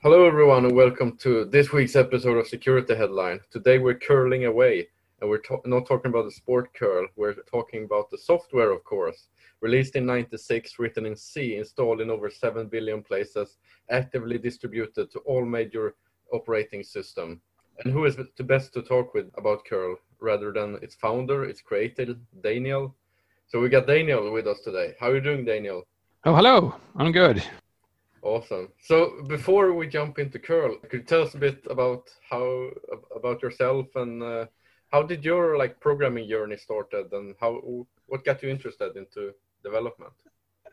Hello, everyone, and welcome to this week's episode of Security Headline. Today we're curling away, and we're to- not talking about the sport curl. We're talking about the software, of course. Released in '96, written in C, installed in over 7 billion places, actively distributed to all major operating system. And who is the best to talk with about curl, rather than its founder, its creator, Daniel? So we got Daniel with us today. How are you doing, Daniel? Oh, hello. I'm good. Awesome. So before we jump into curl, could you tell us a bit about how about yourself and uh, how did your like programming journey started and how what got you interested into development?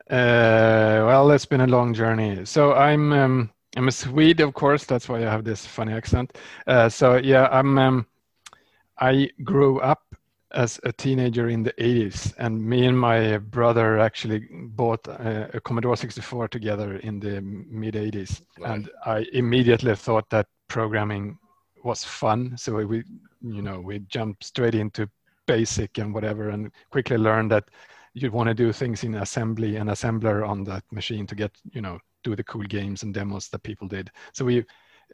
Uh, well, it's been a long journey. So I'm um, I'm a Swede, of course. That's why I have this funny accent. Uh, so yeah, I'm um, I grew up as a teenager in the 80s and me and my brother actually bought a, a commodore 64 together in the mid 80s nice. and i immediately thought that programming was fun so we you know we jumped straight into basic and whatever and quickly learned that you want to do things in assembly and assembler on that machine to get you know do the cool games and demos that people did so we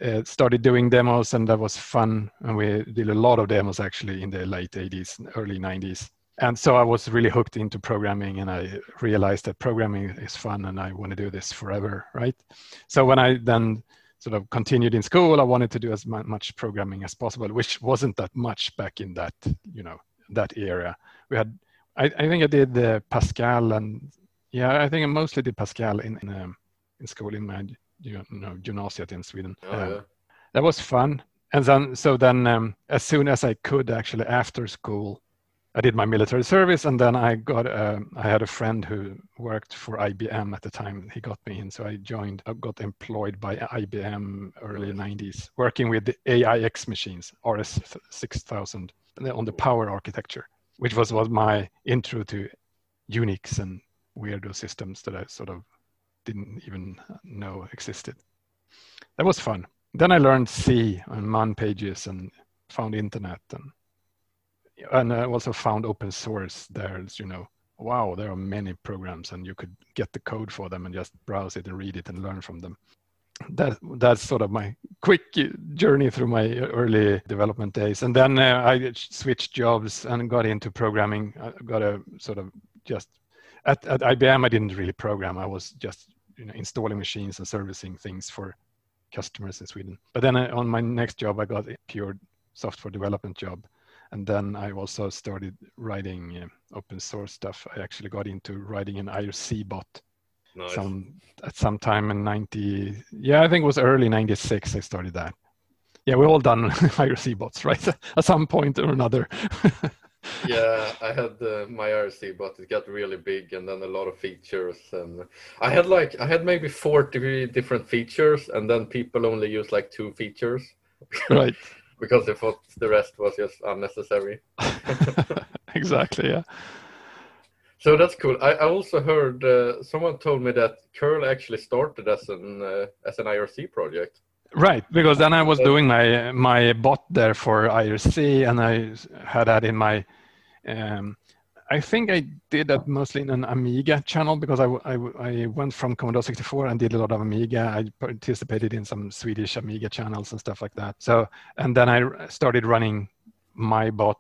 uh, started doing demos and that was fun. And we did a lot of demos actually in the late 80s early 90s and so i was really hooked into programming and i realized that programming is fun and i want to do this forever right? So when i then sort of continued in school i wanted to do as much programming as possible which wasn't that much back in that you know that era. We had i, I think i did the pascal and yeah i think i mostly did pascal in in, um, in school in my you know gymnasiet in Sweden. Oh, yeah. uh, that was fun. And then so then um, as soon as I could actually after school, I did my military service, and then I got uh, I had a friend who worked for IBM at the time. He got me in, so I joined. I got employed by IBM early '90s, working with the AIX machines, RS 6000, on the power architecture, which was was my intro to Unix and weirdo systems that I sort of didn't even know existed. That was fun. Then I learned C and man pages and found internet and and I also found open source There's You know, wow, there are many programs and you could get the code for them and just browse it and read it and learn from them. That that's sort of my quick journey through my early development days. And then uh, I switched jobs and got into programming. I got a sort of just at, at IBM, I didn't really program. I was just you know, installing machines and servicing things for customers in Sweden. But then I, on my next job, I got a pure software development job. And then I also started writing uh, open source stuff. I actually got into writing an IRC bot nice. some at some time in 90. Yeah, I think it was early 96 I started that. Yeah, we all done IRC bots, right? at some point or another. yeah, I had uh, my IRC, but it got really big and then a lot of features. And I had like I had maybe forty different features, and then people only use like two features, right? because they thought the rest was just unnecessary. exactly. Yeah. So that's cool. I, I also heard uh, someone told me that curl actually started as an uh, as an IRC project. Right, because then I was doing my my bot there for IRC, and I had that in my. Um, I think I did that mostly in an Amiga channel because I, I, I, went from Commodore 64 and did a lot of Amiga. I participated in some Swedish Amiga channels and stuff like that. So, and then I started running my bot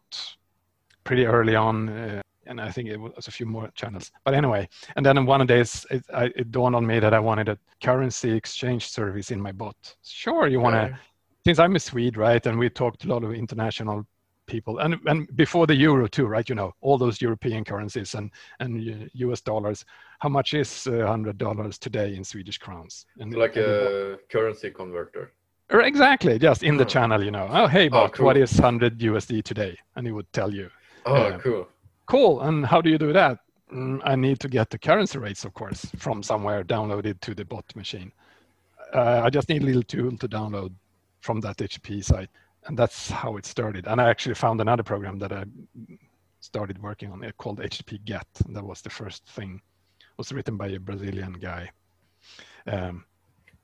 pretty early on. Uh, and I think it was a few more channels. But anyway, and then one day it, it dawned on me that I wanted a currency exchange service in my bot. Sure, you want to, since I'm a Swede, right? And we talked a lot of international people, and and before the euro too, right? You know, all those European currencies and and U.S. dollars. How much is hundred dollars today in Swedish crowns? And like a currency converter. Exactly, just in the oh. channel, you know. Oh, hey, oh, bot, oh, cool. what is 100 USD today? And he would tell you. Oh, uh, cool Cool. And how do you do that? Mm, I need to get the currency rates, of course, from somewhere downloaded to the bot machine. Uh, I just need a little tool to download from that HTTP site. And that's how it started. And I actually found another program that I started working on it called HTTP GET. That was the first thing. It was written by a Brazilian guy. Um,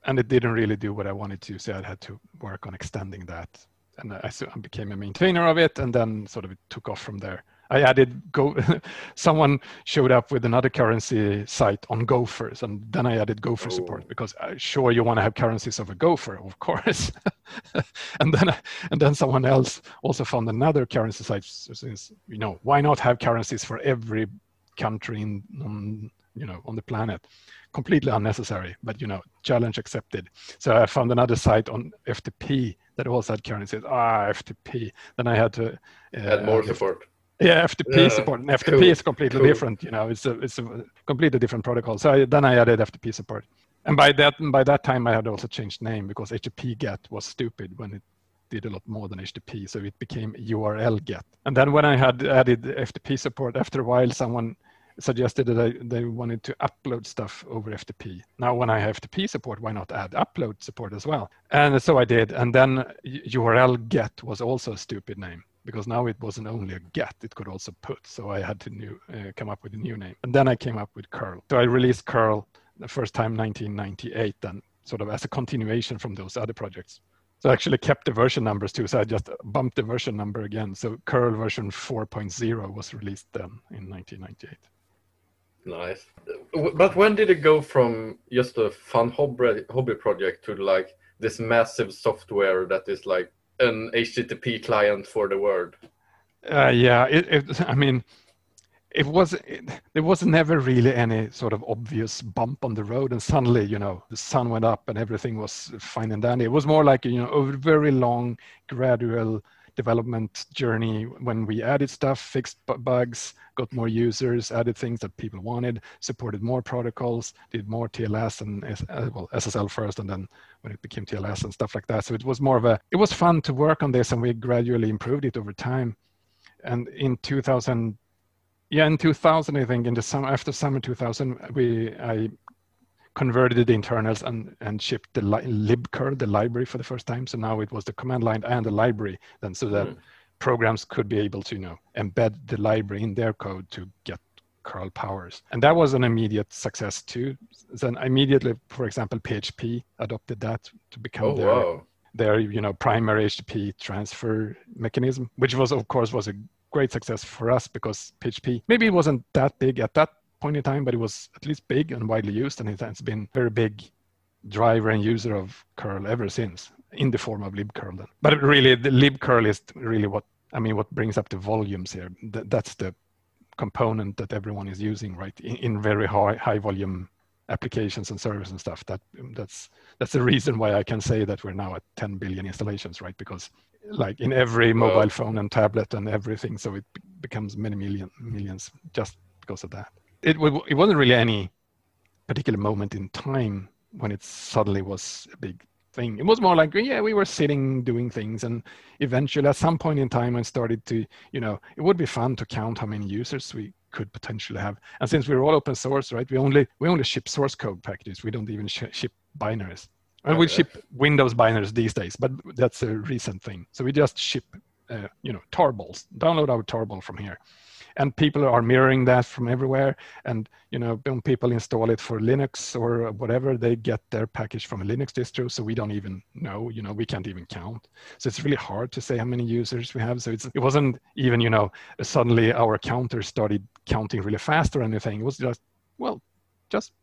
and it didn't really do what I wanted to, so I had to work on extending that. And I, I became a maintainer of it, and then sort of it took off from there I added Go. someone showed up with another currency site on Gophers, and then I added Gopher oh. support because uh, sure you want to have currencies of a Gopher, of course. and then and then someone else also found another currency site. Since you know, why not have currencies for every country in on you know on the planet? Completely unnecessary, but you know, challenge accepted. So I found another site on FTP that also had currencies. Ah, FTP. Then I had to uh, add more support yeah, FTP support. And FTP cool. is completely cool. different. You know, it's a it's a completely different protocol. So I, then I added FTP support, and by that by that time I had also changed name because HTTP GET was stupid when it did a lot more than HTTP, so it became URL GET. And then when I had added FTP support, after a while, someone suggested that I, they wanted to upload stuff over FTP. Now, when I have FTP support, why not add upload support as well? And so I did. And then URL GET was also a stupid name because now it wasn't only a get, it could also put. So I had to new, uh, come up with a new name. And then I came up with curl. So I released curl the first time 1998 then sort of as a continuation from those other projects. So I actually kept the version numbers too. So I just bumped the version number again. So curl version 4.0 was released then in 1998. Nice. But when did it go from just a fun hobby, hobby project to like this massive software that is like an HTTP client for the world. Uh, yeah, it, it, I mean, it was it, there was never really any sort of obvious bump on the road, and suddenly, you know, the sun went up and everything was fine and dandy. It was more like you know a very long, gradual development journey when we added stuff, fixed bugs, got more users, added things that people wanted, supported more protocols, did more TLS and uh, well SSL first, and then when it became TLS and stuff like that. So it was more of a it was fun to work on this, and we gradually improved it over time. And in 2000, yeah, in 2000, I think in the summer after summer 2000, we I converted the internals and, and shipped the li- libcurl, the library for the first time. So now it was the command line and the library then so that mm. programs could be able to, you know, embed the library in their code to get curl powers. And that was an immediate success too. Then immediately, for example, PHP adopted that to become oh, their, wow. their, you know, primary HTTP transfer mechanism, which was, of course, was a great success for us because PHP maybe it wasn't that big at that point in time, but it was at least big and widely used, and it has been very big driver and user of curl ever since in the form of libcurl. Then. But really, the libcurl is really what I mean. What brings up the volumes here? that's the component that everyone is using, right? In, in very high high volume applications and servers and stuff. That that's that's the reason why I can say that we're now at 10 billion installations, right? Because like in every mobile phone and tablet and everything, so it becomes many million millions just because of that it, it wasn't really any particular moment in time when it suddenly was a big thing. It was more like, yeah, we were sitting doing things, and eventually, at some point in time, I started to, you know, it would be fun to count how many users we could potentially have. And since we're all open source, right, we only we only ship source code packages. We don't even sh- ship binaries. And okay. we ship Windows binaries these days, but that's a recent thing. So we just ship, uh, you know, tarballs. Download our tarball from here and people are mirroring that from everywhere. And you know when people install it for linux or whatever they get their package from a linux distro so we don't even know you know we can't even count. So it's really hard to say how many users we have. So it wasn't even you know suddenly our counter started counting really fast or anything. It was just well just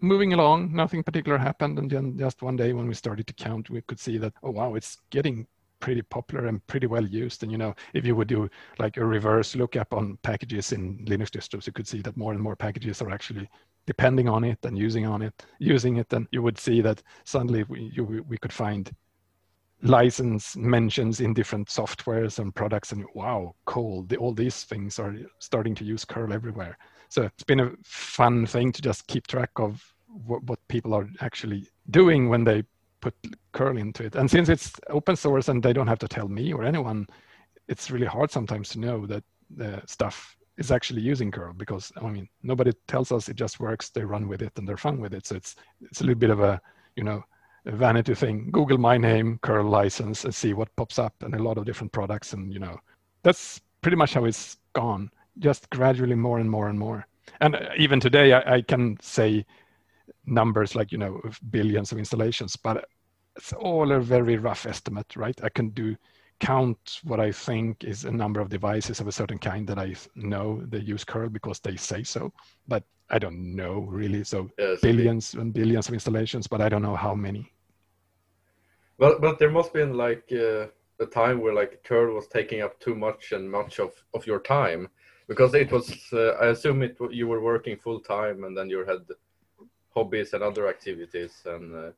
moving along. Nothing particular happened. And then just one day when we started to count we could see that oh wow it's getting pretty popular and pretty well used. And you know, if you would do like a reverse lookup on packages in Linux distros, you could see that more and more packages are actually depending on it and using on it, using it. And you would see that suddenly we you, we could find license mentions in different softwares and products and wow cool the, all these things are starting to use curl everywhere so it's been a fun thing to just keep track of what, what people are actually doing when they put curl into it. And since it's open source and they don't have to tell me or anyone, it's really hard sometimes to know that the stuff is actually using curl because I mean nobody tells us it just works. They run with it and they're fun with it. So it's it's a little bit of a you know a vanity thing. Google my name, curl license, and see what pops up, and a lot of different products. And you know that's pretty much how it's gone. Just gradually more and more and more. And uh, even today, I, I can say numbers like you know billions of installations but it's all a very rough estimate right i can do count what I think is a number of devices of a certain kind that I know they use curl because they say so, but I don't know really. So Yes, billions and billions of installations, but I don't know how many. Well, but there must been like uh, a time where like curl was taking up too much and much of of your time because it was. Uh, I assume it you were working full time and then you had hobbies and other activities. And uh,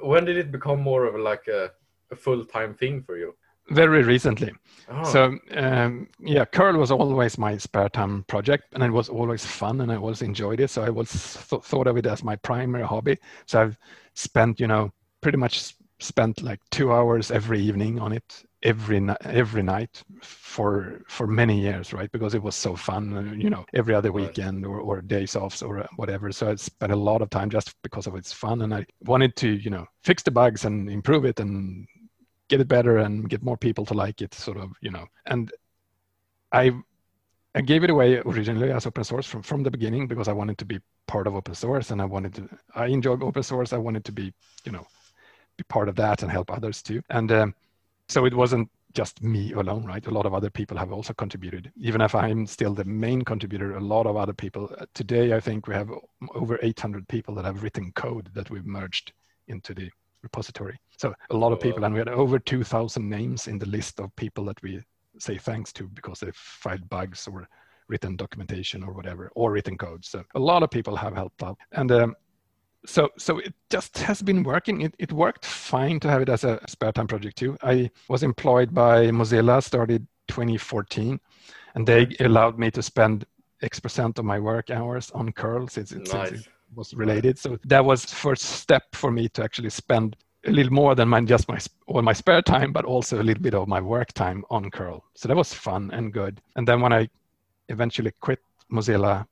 when did it become more of like a, a full time thing for you? Very recently. Oh, So um, yeah, curl was always my spare time project, and it was always fun, and I always enjoyed it. So I was th- thought of it as my primary hobby. So I've spent, you know, pretty much spent like two hours every evening on it every every night for for many years, right? Because it was so fun, you know, every other weekend or, or days offs or whatever. So I spent a lot of time just because of its fun, and I wanted to, you know, fix the bugs and improve it and get it better and get more people to like it sort of you know and i i gave it away originally as open source from from the beginning because i wanted to be part of open source and i wanted to i enjoy open source i wanted to be you know be part of that and help others too and um, so it wasn't just me alone right a lot of other people have also contributed even if i'm still the main contributor a lot of other people uh, today i think we have over 800 people that have written code that we've merged into the repository. So a lot of people, and we had over 2,000 names in the list of people that we say thanks to because they filed bugs or written documentation or whatever, or written code. So a lot of people have helped out, and um, so so it just has been working. It, it worked fine to have it as a spare time project too. I was employed by Mozilla, started 2014, and they allowed me to spend X percent of my work hours on curl since it, since it was related. So that was first step for me to actually spend a little more than my just my all my spare time, but also a little bit of my work time on curl. So that was fun and good. And then when I eventually quit Mozilla,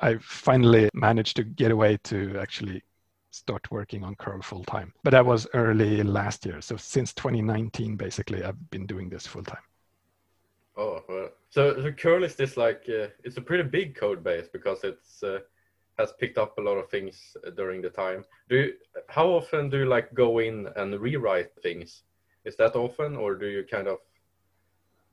I finally managed to get away to actually start working on curl full time. But that was early last year. So since 2019, basically, I've been doing this full time. Oh, well. So, so curl is this like uh, it's a pretty big code base because it's uh, has picked up a lot of things during the time. Do you, how often do you like go in and rewrite things? Is that often, or do you kind of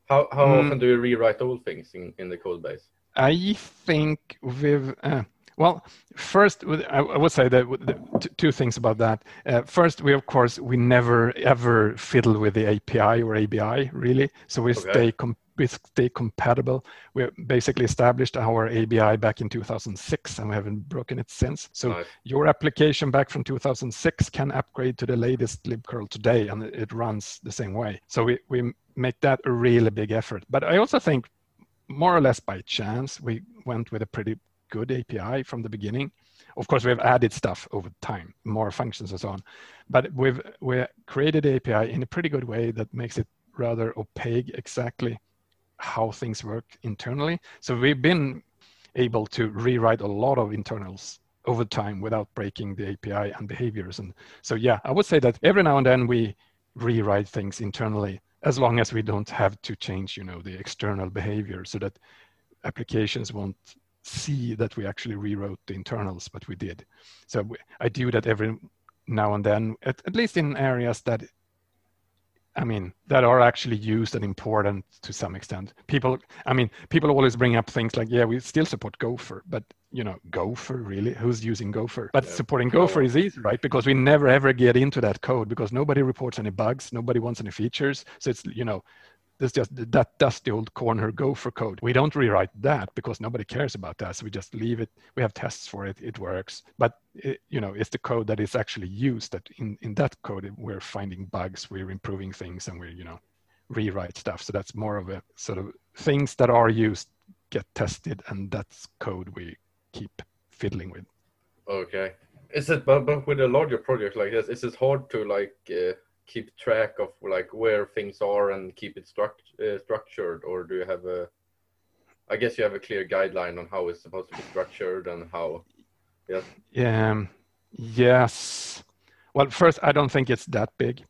how how Mm. often do you rewrite old things in, in the code base? I think with uh, well, first with- I, would say that with the, t- two things about that. Uh, first, we of course we never ever fiddle with the API or ABI really, so we Okay. stay com- we stay compatible. We basically established our ABI back in 2006, and we haven't broken it since. So Nice. your application back from 2006 can upgrade to the latest libcurl today, and it- it runs the same way. So we we make that a really big effort. But I also think more or less by chance, we went with a pretty good API from the beginning. Of course, we've added stuff over time, more functions and so on, but we've we created API in a pretty good way that makes it rather opaque exactly how things work internally. So we've been able to rewrite a lot of internals over time without breaking the API and behaviors. And so, yeah, I would say that every now and then we rewrite things internally as long as we don't have to change, you know, the external behavior so that applications won't see that we actually rewrote the internals, but we did. So we, I do that every now and then, at, at least in areas that, I mean, that are actually used and important to some extent. People, I mean, people always bring up things like, yeah, we still support Gopher, but you know, Gopher really? Who's using Gopher? But Yeah, supporting Gopher is oh. easy, right? Because we never ever get into that code because nobody reports any bugs, nobody wants any features. So it's you know, there's just that dusty old corner Gopher code. We don't rewrite that because nobody cares about that. So we just leave it. We have tests for it. It works. But it, you know, it's the code that is actually used that in in that code eh, we're finding bugs, we're improving things, and we're you know, rewrite stuff. So that's more of a sort of things that are used get tested, and that's code we keep fiddling with. Okay. Is it but, but with a larger project like this, is it hard to like uh, keep track of like where things are and keep it struct- uh, structured, or do you have a? I guess you have a clear guideline on how it's supposed to be structured and how. Yes. Um, yes. Well, first, I don't think it's that big.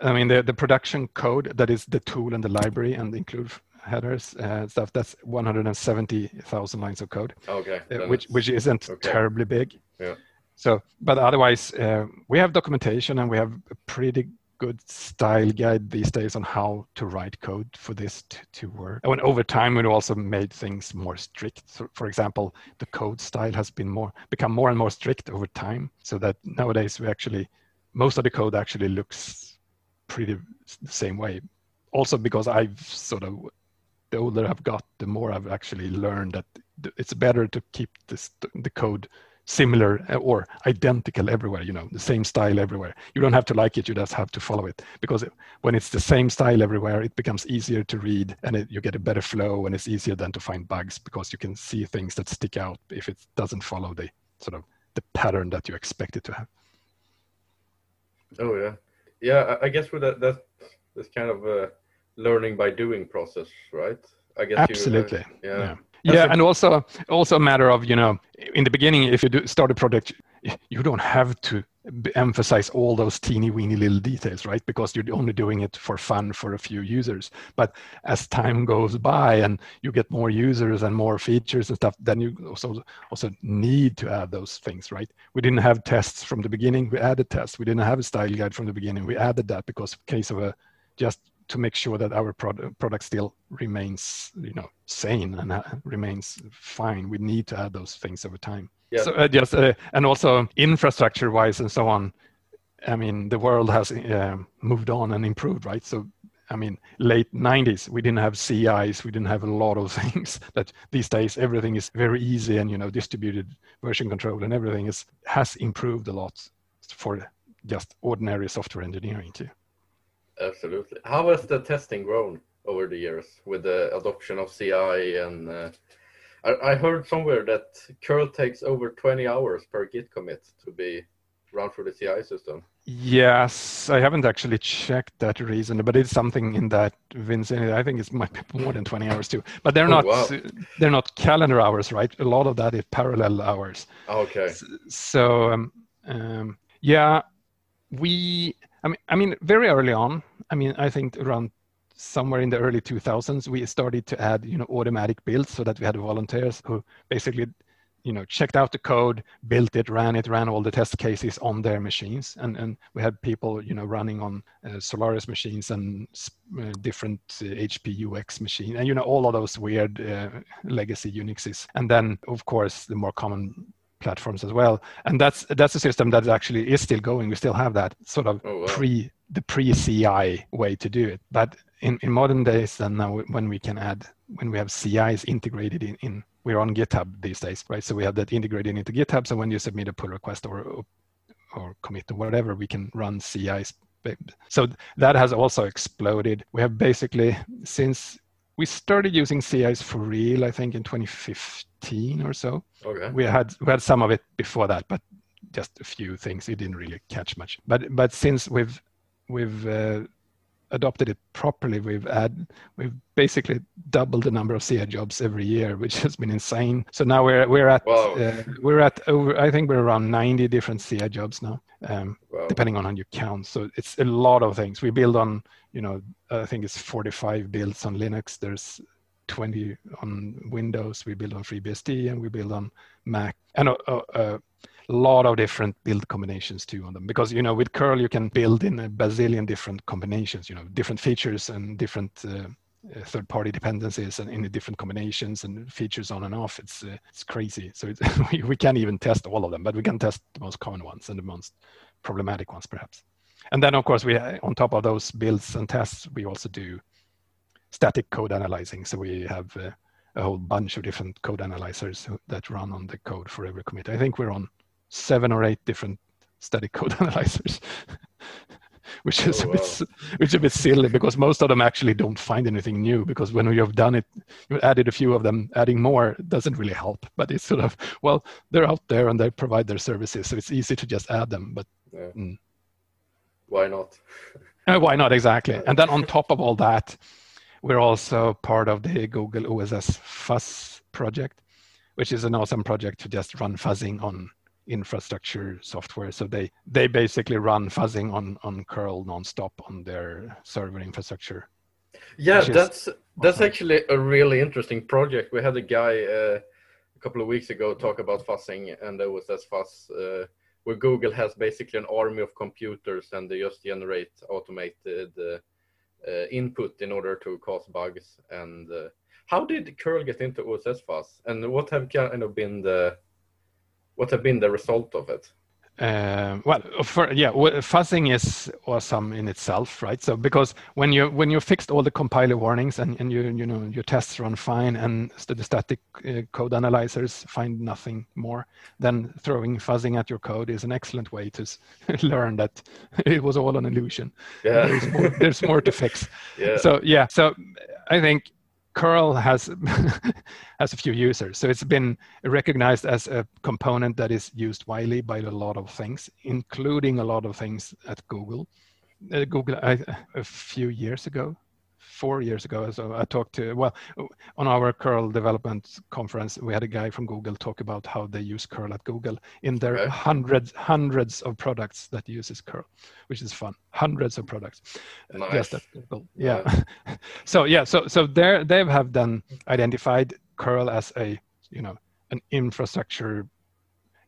I mean, the, the production code that is the tool and the library and include headers and stuff that's 170,000 lines of code, Okay. uh, which which isn't okay. terribly big. Yeah. So, but otherwise, uh, we have documentation and we have a pretty good style guide these days on how to write code for this to, to work. And over time, we also made things more strict. So for example, the code style has been more become more and more strict over time, so that nowadays we actually most of the code actually looks pretty the same way. Also because I've sort of the older I've got, the more I've actually learned that it's better to keep this the code similar uh, or identical everywhere you know the same style everywhere. You don't have to like it you just have to follow it. Because when it's the same style everywhere it becomes easier to read and it, you get a better flow and it's easier then to find bugs because you can see things that stick out if it doesn't follow the sort of the pattern that you expect it to have. Oh yeah. Yeah i guess with that that's this kind of a learning by doing process right? I guess absolutely you, uh, yeah. yeah. Yeah and also also a matter of you know in the beginning if you do start a project you don't have to emphasize all those teeny weeny little details right? Because you're only doing it for fun for a few users. But as time goes by and you get more users and more features and stuff then you also also need to add those things right? We didn't have tests from the beginning. We added tests. We didn't have a style guide from the beginning. We added that because in case of a just to make sure that our product product still remains you know sane and uh, remains fine we need to add those things over time yeah. so uh, just uh, and also infrastructure wise and so on i mean the world has uh, moved on and improved right so I mean, late 90s, we didn't have CIs, we didn't have a lot of things that these days everything is very easy and, you know, distributed version control and everything is has improved a lot for just ordinary software engineering too. Absolutely. How has the testing grown over the years with the adoption of CI? And uh, I, I, heard somewhere that curl takes over 20 hours per Git commit to be run through the CI system. Yes, I haven't actually checked that reason, but it's something in that vicinity. I think it might be more than 20 hours too. But they're oh, not wow. they're not calendar hours, right? A lot of that is parallel hours. Okay. So um, um, yeah, we I mean, I mean, very early on, I mean, I think around somewhere in the early 2000s, we started to add, you know, automatic builds so that we had volunteers who basically, you know, checked out the code, built it, ran it, ran all the test cases on their machines, and and we had people, you know, running on uh, Solaris machines and uh, different uh, HP UX machine, and you know, all of those weird uh, legacy Unixes, and then of course the more common platforms as well. And that's that's a system that actually is still going. We still have that sort of oh, wow. pre the pre CI way to do it. But in, in modern days, and now when we can add when we have CIs integrated in, in we're on GitHub these days, right? So we have that integrated into GitHub. So when you submit a pull request or or commit or whatever, we can run CIs. So that has also exploded. We have basically since we started using CIs for real, I think, in 2015 or so. Okay. We had we had some of it before that, but just a few things. It didn't really catch much. But but since we've we've uh, adopted it properly, we've had we've basically doubled the number of CI jobs every year, which has been insane. So now we're we're at uh, we're at over I think we're around 90 different CI jobs now, um, depending on how you count. So it's a lot of things. We build on you know I think it's 45 builds on Linux. There's 20 on Windows. We build on FreeBSD and we build on Mac and a, a, a, lot of different build combinations too on them because you know with curl you can build in a bazillion different combinations you know different features and different uh, uh third party dependencies and in different combinations and features on and off it's uh, it's crazy so it's, we, we can't even test all of them but we can test the most common ones and the most problematic ones perhaps. And then of course we on top of those builds and tests we also do static code analyzing. So we have uh, a whole bunch of different code analyzers that run on the code for every commit. I think we're on seven or eight different static code analyzers which is oh, a bit which is a bit silly because most of them actually don't find anything new because when you have done it you've added a few of them adding more doesn't really help. But it's sort of well they're out there and they provide their services so it's easy to just add them. But yeah. mm. why not uh, why not exactly and then on top of all that we're also part of the google oss fuzz project which is an awesome project to just run fuzzing on infrastructure software. So they they basically run fuzzing on on curl nonstop on their server infrastructure. Yeah, that's that's awesome. actually a really interesting project. We had a guy uh, a couple of weeks ago talk about fuzzing and there was this fuzz uh, where Google has basically an army of computers and they just generate automated uh, uh, input in order to cause bugs. And uh, how did curl get into OSS Fuzz, and what have kind of been the what have been the result of it? Uh, well, for, yeah, fuzzing is awesome in itself, right? So because when you when you fixed all the compiler warnings and, and you you know your tests run fine and the static uh, code analyzers find nothing more, then throwing fuzzing at your code is an excellent way to learn that it was all an illusion. Yeah, there's more, there's more to fix. Yeah. So yeah, so I think curl has has a few users. So it's been recognized as a component that is used widely by a lot of things including a lot of things at google. Uh, google I, a few years ago four years ago. So I talked to, well, on our curl development conference, we had a guy from Google talk about how they use curl at Google in their okay. hundreds, hundreds of products that uses curl, which is fun. Hundreds of products. Nice. Just at Google. Yeah. yeah. so yeah, so so they they have then identified curl as a, you know, an infrastructure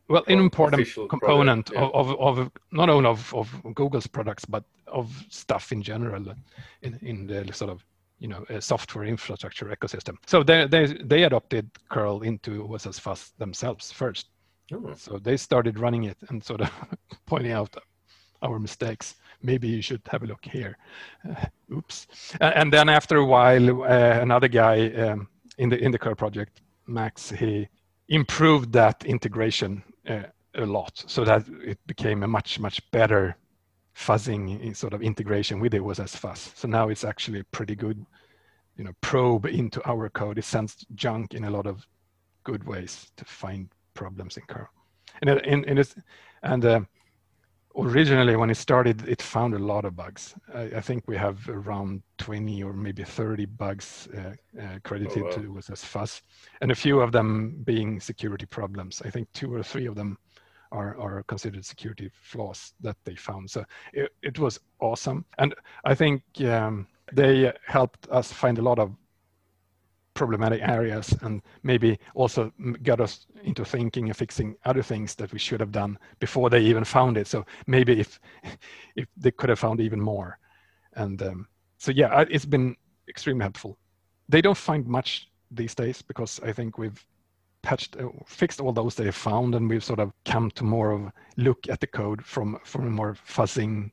well an important component yeah. of, of, of, not only of, of google's products but of stuff in general in, in the sort of you know software infrastructure ecosystem. So they they, they adopted curl into oss fuzz themselves first. Oh. so they started running it and sort of pointing out our mistakes. Maybe you should have a look here. Uh, oops. And then after a while uh, another guy um, in the in the curl project max he improved that integration uh, a lot so that it became a much much better fuzzing sort of integration with OSS fuzz. So now it's actually pretty good, you know, probe into our code. It sends junk in a lot of good ways to find problems in curl. And and, and, it's, and uh, originally when it started, it found a lot of bugs. I, I, think we have around 20 or maybe 30 bugs uh, uh, credited oh, wow. to OSS fuzz, and a few of them being security problems. I think two or three of them are, are considered security flaws that they found. So it, it was awesome. And I think um, they helped us find a lot of problematic areas and maybe also got us into thinking and fixing other things that we should have done before they even found it. So maybe if if they could have found even more. And um, so yeah, it's been extremely helpful. They don't find much these days because I think we've patched, uh, fixed all those they found, and we've sort of come to more of look at the code from from a more fuzzing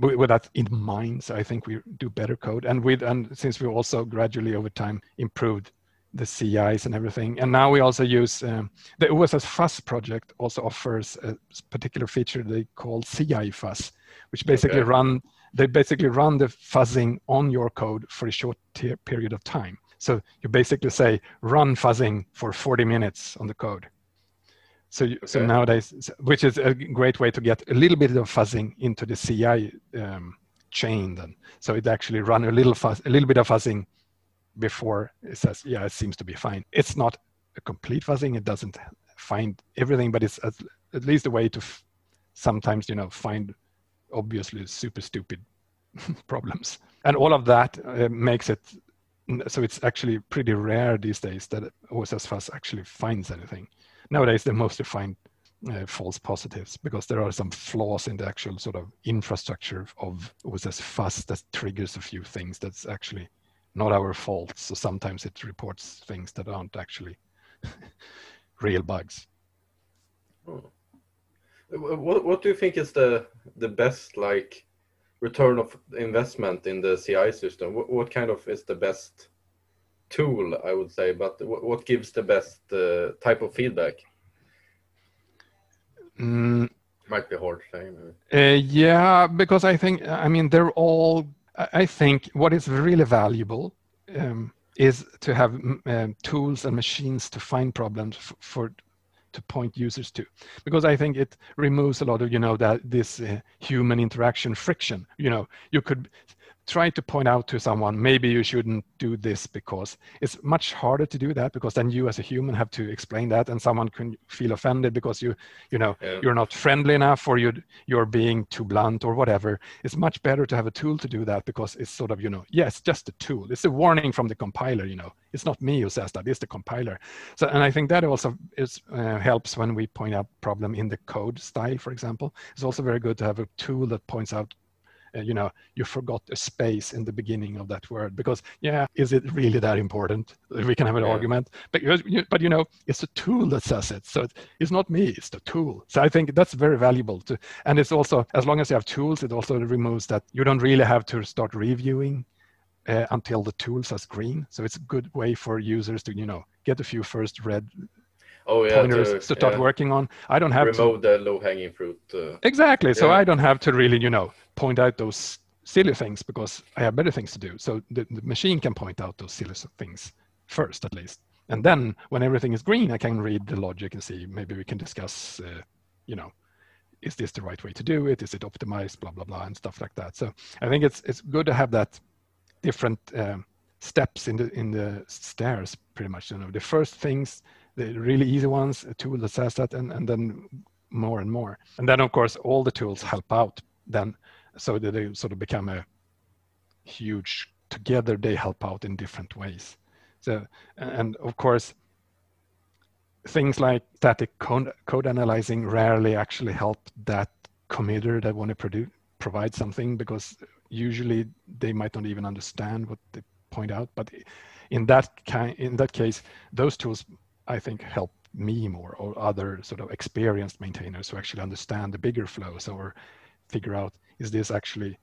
with that in mind. So I think we do better code, and with and since we also gradually over time improved the CIs and everything, and now we also use um, the OSS Fuzz project also offers a particular feature they call CI Fuzz, which basically okay. run they basically run the fuzzing on your code for a short period of time. So you basically say run fuzzing for 40 minutes on the code. So, you, okay. so nowadays, which is a great way to get a little bit of fuzzing into the CI um, chain. Then, so it actually run a little fuzz, a little bit of fuzzing before it says, yeah, it seems to be fine. It's not a complete fuzzing; it doesn't find everything, but it's at, at least a way to f- sometimes, you know, find obviously super stupid problems, and all of that uh, makes it so it's actually pretty rare these days that OSS Fuzz actually finds anything. Nowadays, they mostly find uh, false positives because there are some flaws in the actual sort of infrastructure of OSS Fuzz that triggers a few things that's actually not our fault. So sometimes it reports things that aren't actually real bugs. Hmm. What, what do you think is the the best like return of investment in the CI system? What, what kind of is the best tool, I would say, but what, what gives the best uh, type of feedback? Mm. Might be hard to say. Uh, yeah, because I think, I mean, they're all, I think what is really valuable um, is to have um, tools and machines to find problems for to point users to because i think it removes a lot of you know that this uh, human interaction friction you know you could try to point out to someone maybe you shouldn't do this because it's much harder to do that because then you as a human have to explain that and someone can feel offended because you you know Yeah. you're not friendly enough or you you're being too blunt or whatever. It's much better to have a tool to do that because it's sort of you know yeah it's just a tool. It's a warning from the compiler you know. It's not me who says that it's the compiler. So and i think that also is uh, helps when we point out problem in the code style for example. It's also very good to have a tool that points out uh, you know you forgot a space in the beginning of that word because yeah is it really that important? We can have an Yeah. argument but but you know it's a tool that says it. So it's not me it's the tool. So i think that's very valuable to and it's also as long as you have tools it also removes that you don't really have to start reviewing uh, until the tool says green. So it's a good way for users to you know get a few first red Oh yeah, pointers to, start yeah, working on i don't have to remove the low hanging fruit. Uh, Exactly. So Yeah. I don't have to really, you know, point out those silly things because I have better things to do. So the, the machine can point out those silly things first, at least. And then when everything is green, I can read the logic and see maybe we can discuss, uh, you know, is this the right way to do it? Is it optimized? Blah blah blah and stuff like that. So I think it's it's good to have that different um, steps in the in the stairs, pretty much. You know, the first things, the really easy ones, a tool that says that, and and then more and more. And then, of course, all the tools help out then so they sort of become a huge, together they help out in different ways. So, and of course, things like static code, code analyzing rarely actually help that committer that want to provide something because usually they might not even understand what they point out. But in that kind, in that case, those tools I think help me more or other sort of experienced maintainers who actually understand the bigger flows or figure out is this actually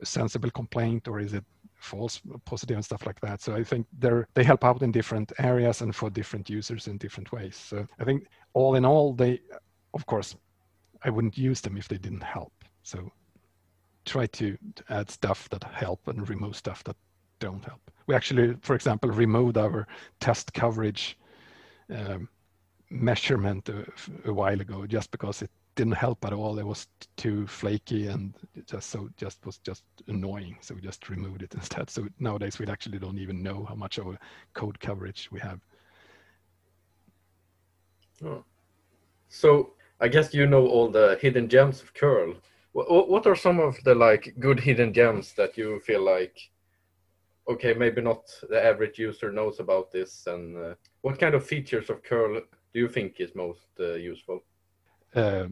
a sensible complaint or is it false positive and stuff like that. So i think they're they help out in different areas and for different users in different ways. So i think all in all they of course i wouldn't use them if they didn't help. So try to add stuff that help and remove stuff that don't help. We actually for example removed our test coverage um, measurement a, a while ago just because it didn't help at all. It was too flaky and just so just was just annoying. So we just removed it instead. So nowadays we actually don't even know how much of code coverage we have. so I guess you know all the hidden gems of curl. What, what are some of the like good hidden gems that you feel like? Okay, maybe not the average user knows about this, and uh, what kind of features of curl do you think is most uh, useful? Uh,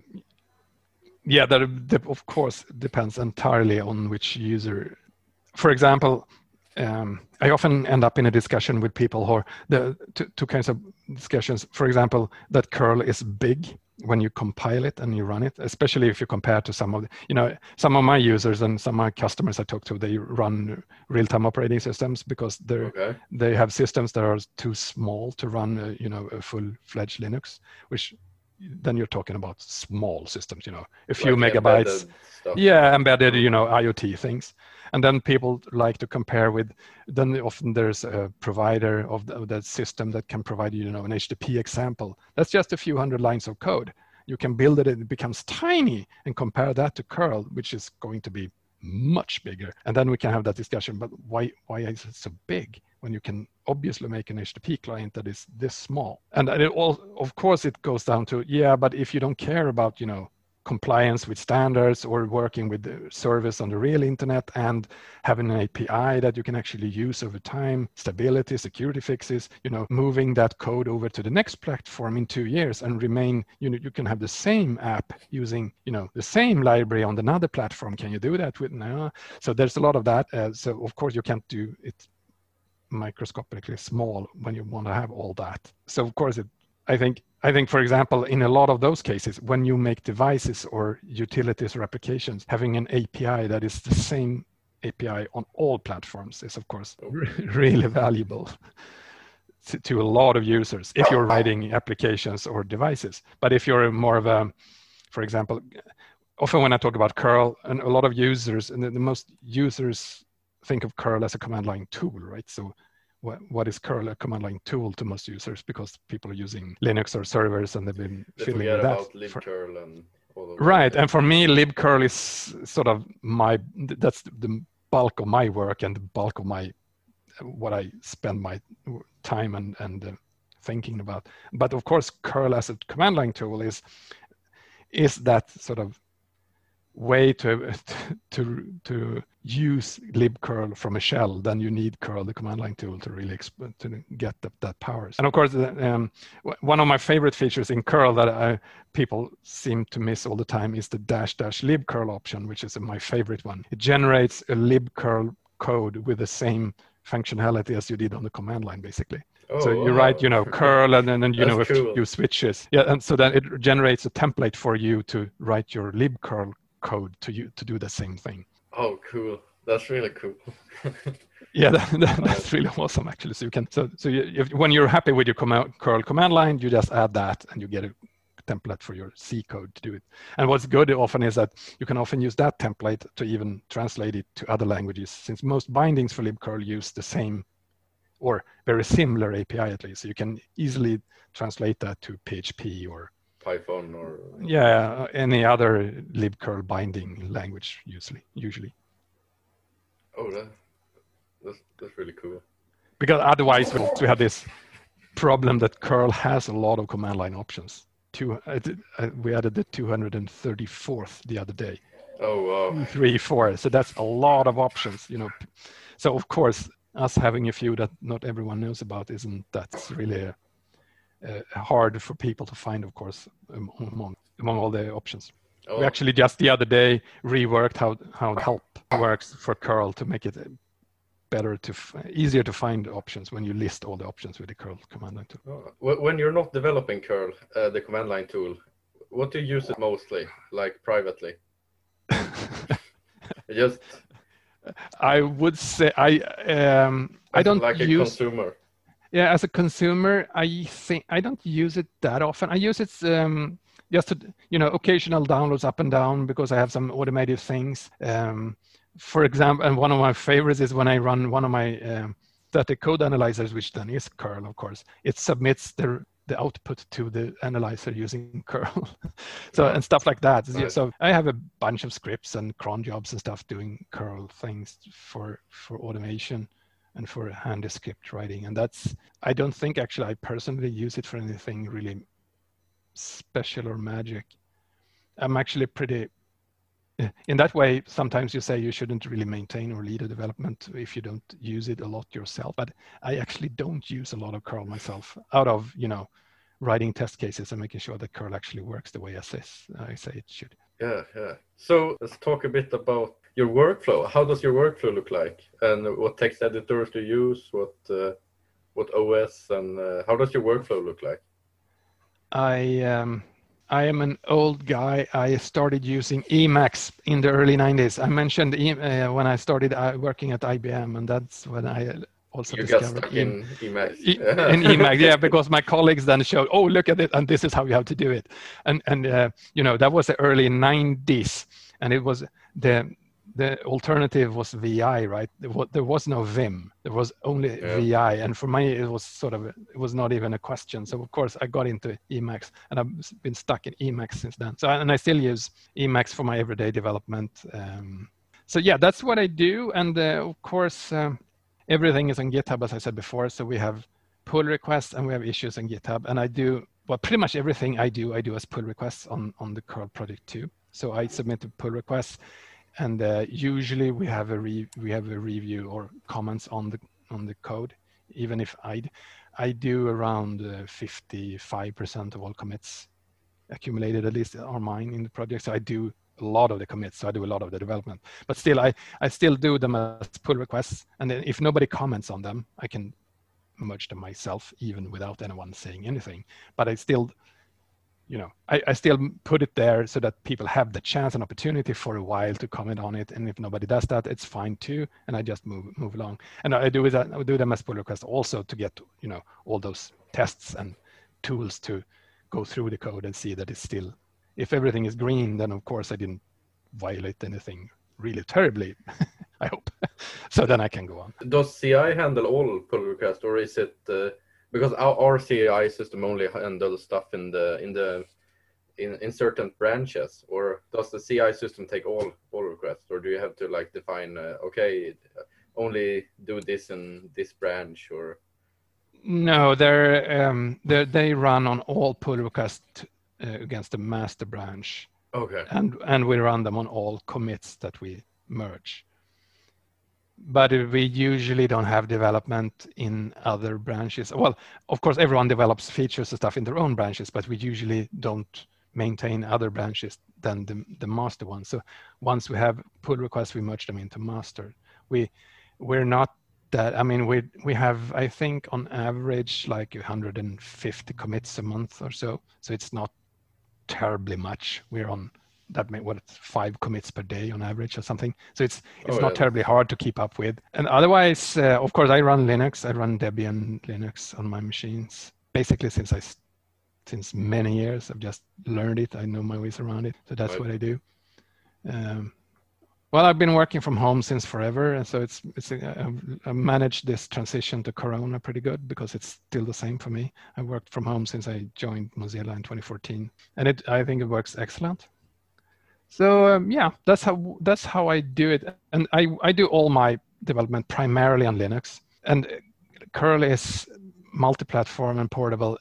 yeah, that, that of course depends entirely on which user. For example, um, I often end up in a discussion with people who are the two, two kinds of discussions. For example, that curl is big when you compile it and you run it, especially if you compare to some of the, you know, some of my users and some of my customers I talk to, they run real-time operating systems because they're Okay. they have systems that are too small to run, uh, you know, a full-fledged Linux, which then you're talking about small systems, you know, a few Like megabytes. embedded Yeah, embedded, you know, IoT things. And then people like to compare with, then often there's a provider of, the, of that system that can provide you, know, an HTTP example. That's just a few hundred lines of code. You can build it and it becomes tiny and compare that to curl, which is going to be much bigger. And then we can have that discussion, but why, why is it so big when you can obviously make an HTTP client that is this small? And it all, of course, it goes down to, yeah, but if you don't care about, you know, compliance with standards or working with the service on the real internet and having an API that you can actually use over time, stability, security fixes, you know, moving that code over to the next platform in two years and remain, you know, you can have the same app using, you know, the same library on another platform. Can you do that with no? So there's a lot of that. Uh, so of course you can't do it microscopically small when you want to have all that. So of course it I think I think for example in a lot of those cases when you make devices or utilities or applications having an API that is the same API on all platforms is of course really valuable to, to a lot of users if you're writing applications or devices. But if you're more of a for example often when I talk about curl and a lot of users and the, the most users think of curl as a command line tool right? So what, what is curl a command line tool to most users because people are using linux or servers and they've been They with that about libcurl and all of right and for me libcurl is sort of my that's the bulk of my work and the bulk of my what I spend my time and and uh, thinking about. But of course, curl as a command line tool is is that sort of way to to to use libcurl from a shell, then you need curl, the command line tool, to really to get the, that powers. And of course, um, one of my favorite features in curl that I, people seem to miss all the time is the dash dash libcurl option, which is my favorite one. It generates a libcurl code with the same functionality as you did on the command line, basically. Oh, so you wow. write, you know, curl, and then, then you That's know cool. if you switches. Yeah, and so then it generates a template for you to write your libcurl code to you to do the same thing. Oh, cool! That's really cool. yeah, that, that, that's really awesome actually. So you can so so you, if, when you're happy with your command, curl command line, you just add that, and you get a template for your C code to do it. And what's good often is that you can often use that template to even translate it to other languages, since most bindings for libcurl use the same or very similar API at least. So you can easily translate that to PHP or Python or yeah, any other libcurl binding language usually. Usually. Oh, that, that's that's really cool. Because otherwise, we have this problem that curl has a lot of command line options. Two, uh, we added the 234th the other day. Oh wow! Three, four. So that's a lot of options, you know. So of course, us having a few that not everyone knows about isn't that's really a, uh, hard for people to find, of course, among among all the options. Oh. We actually just the other day reworked how how help works for curl to make it better to easier to find options when you list all the options with the curl command line tool. Oh. When you're not developing curl, uh, the command line tool, what do you use it mostly, like privately? Just. I would say I um I don't like use consumer yeah as a consumer i think i don't use it that often. I use it um, just to you know occasional downloads up and down because i have some automated things. Um, for example and one of my favorites is when i run one of my um, static code analyzers which then is curl of course. It submits the the output to the analyzer using curl. So and stuff like that. Right. so i have a bunch of scripts and cron jobs and stuff doing curl things for for automation and for handy script writing. And that's, I don't think actually I personally use it for anything really special or magic. I'm actually pretty, in that way, sometimes you say you shouldn't really maintain or lead a development if you don't use it a lot yourself. But I actually don't use a lot of curl myself out of, you know, writing test cases and making sure that curl actually works the way I say, I say it should. Yeah, yeah. So let's talk a bit about your workflow. How does your workflow look like, and what text editors do you use? What uh, what OS and uh, how does your workflow look like? I um, I am an old guy. I started using Emacs in the early 90s. I mentioned uh, when I started uh, working at IBM, and that's when I also you discovered in, in Emacs. in Emacs, yeah, because my colleagues then showed, oh, look at it, and this is how you have to do it, and and uh, you know that was the early 90s, and it was the the alternative was VI, right? There was no Vim. There was only yeah. VI, and for me, it was sort of it was not even a question. So of course, I got into Emacs, and I've been stuck in Emacs since then. So and I still use Emacs for my everyday development. Um, so yeah, that's what I do, and uh, of course, um, everything is on GitHub, as I said before. So we have pull requests and we have issues on GitHub, and I do well pretty much everything I do. I do as pull requests on on the curl project too. So I submit a pull request and uh, usually we have a re- we have a review or comments on the on the code even if i i do around 55% uh, of all commits accumulated at least are mine in the project. So i do a lot of the commits so i do a lot of the development. But still i i still do them as pull requests and then if nobody comments on them i can merge them myself even without anyone saying anything. But i still you know, I, I still put it there so that people have the chance and opportunity for a while to comment on it. And if nobody does that, it's fine too. And I just move move along. And I do that. I do them as pull requests also to get you know all those tests and tools to go through the code and see that it's still. If everything is green, then of course I didn't violate anything really terribly. I hope. so then I can go on. Does CI handle all pull requests, or is it? Uh because our, our CI system only handles stuff in the in the in, in certain branches, or does the CI system take all all request, or do you have to like define uh, okay, only do this in this branch or? No, they're, um, they're they run on all pull requests uh, against the master branch. Okay. And and we run them on all commits that we merge. But we usually don't have development in other branches. Well, of course, everyone develops features and stuff in their own branches, but we usually don't maintain other branches than the, the master one. So once we have pull requests, we merge them into master. We we're not that. I mean, we we have I think on average like 150 commits a month or so. So it's not terribly much. We're on that may what five commits per day on average or something. So it's it's Oh, not yeah. terribly hard to keep up with. And otherwise, uh, of course, I run Linux. I run Debian Linux on my machines basically since I since many years. I've just learned it. I know my ways around it. So that's Right. what I do. Um, well, I've been working from home since forever, and so it's it's I've, I've managed this transition to Corona pretty good because it's still the same for me. I worked from home since I joined Mozilla in 2014, and it I think it works excellent. So um, yeah, that's how that's how I do it, and I I do all my development primarily on Linux, and curl is multi-platform and portable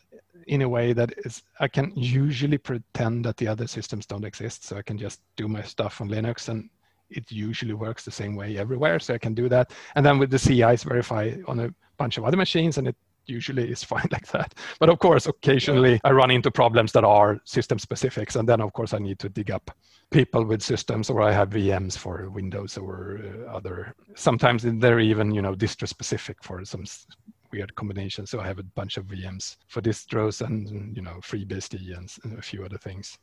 in a way that is I can usually pretend that the other systems don't exist, so I can just do my stuff on Linux and it usually works the same way everywhere, so I can do that. And then with the CIs verify on a bunch of other machines, and it usually is fine like that. But of course, occasionally I run into problems that are system specifics, and then of course I need to dig up people with systems, or I have VMs for Windows or uh, other. Sometimes they're even you know distro specific for some s- weird combination. So I have a bunch of VMs for distros and you know FreeBSD and and a few other things.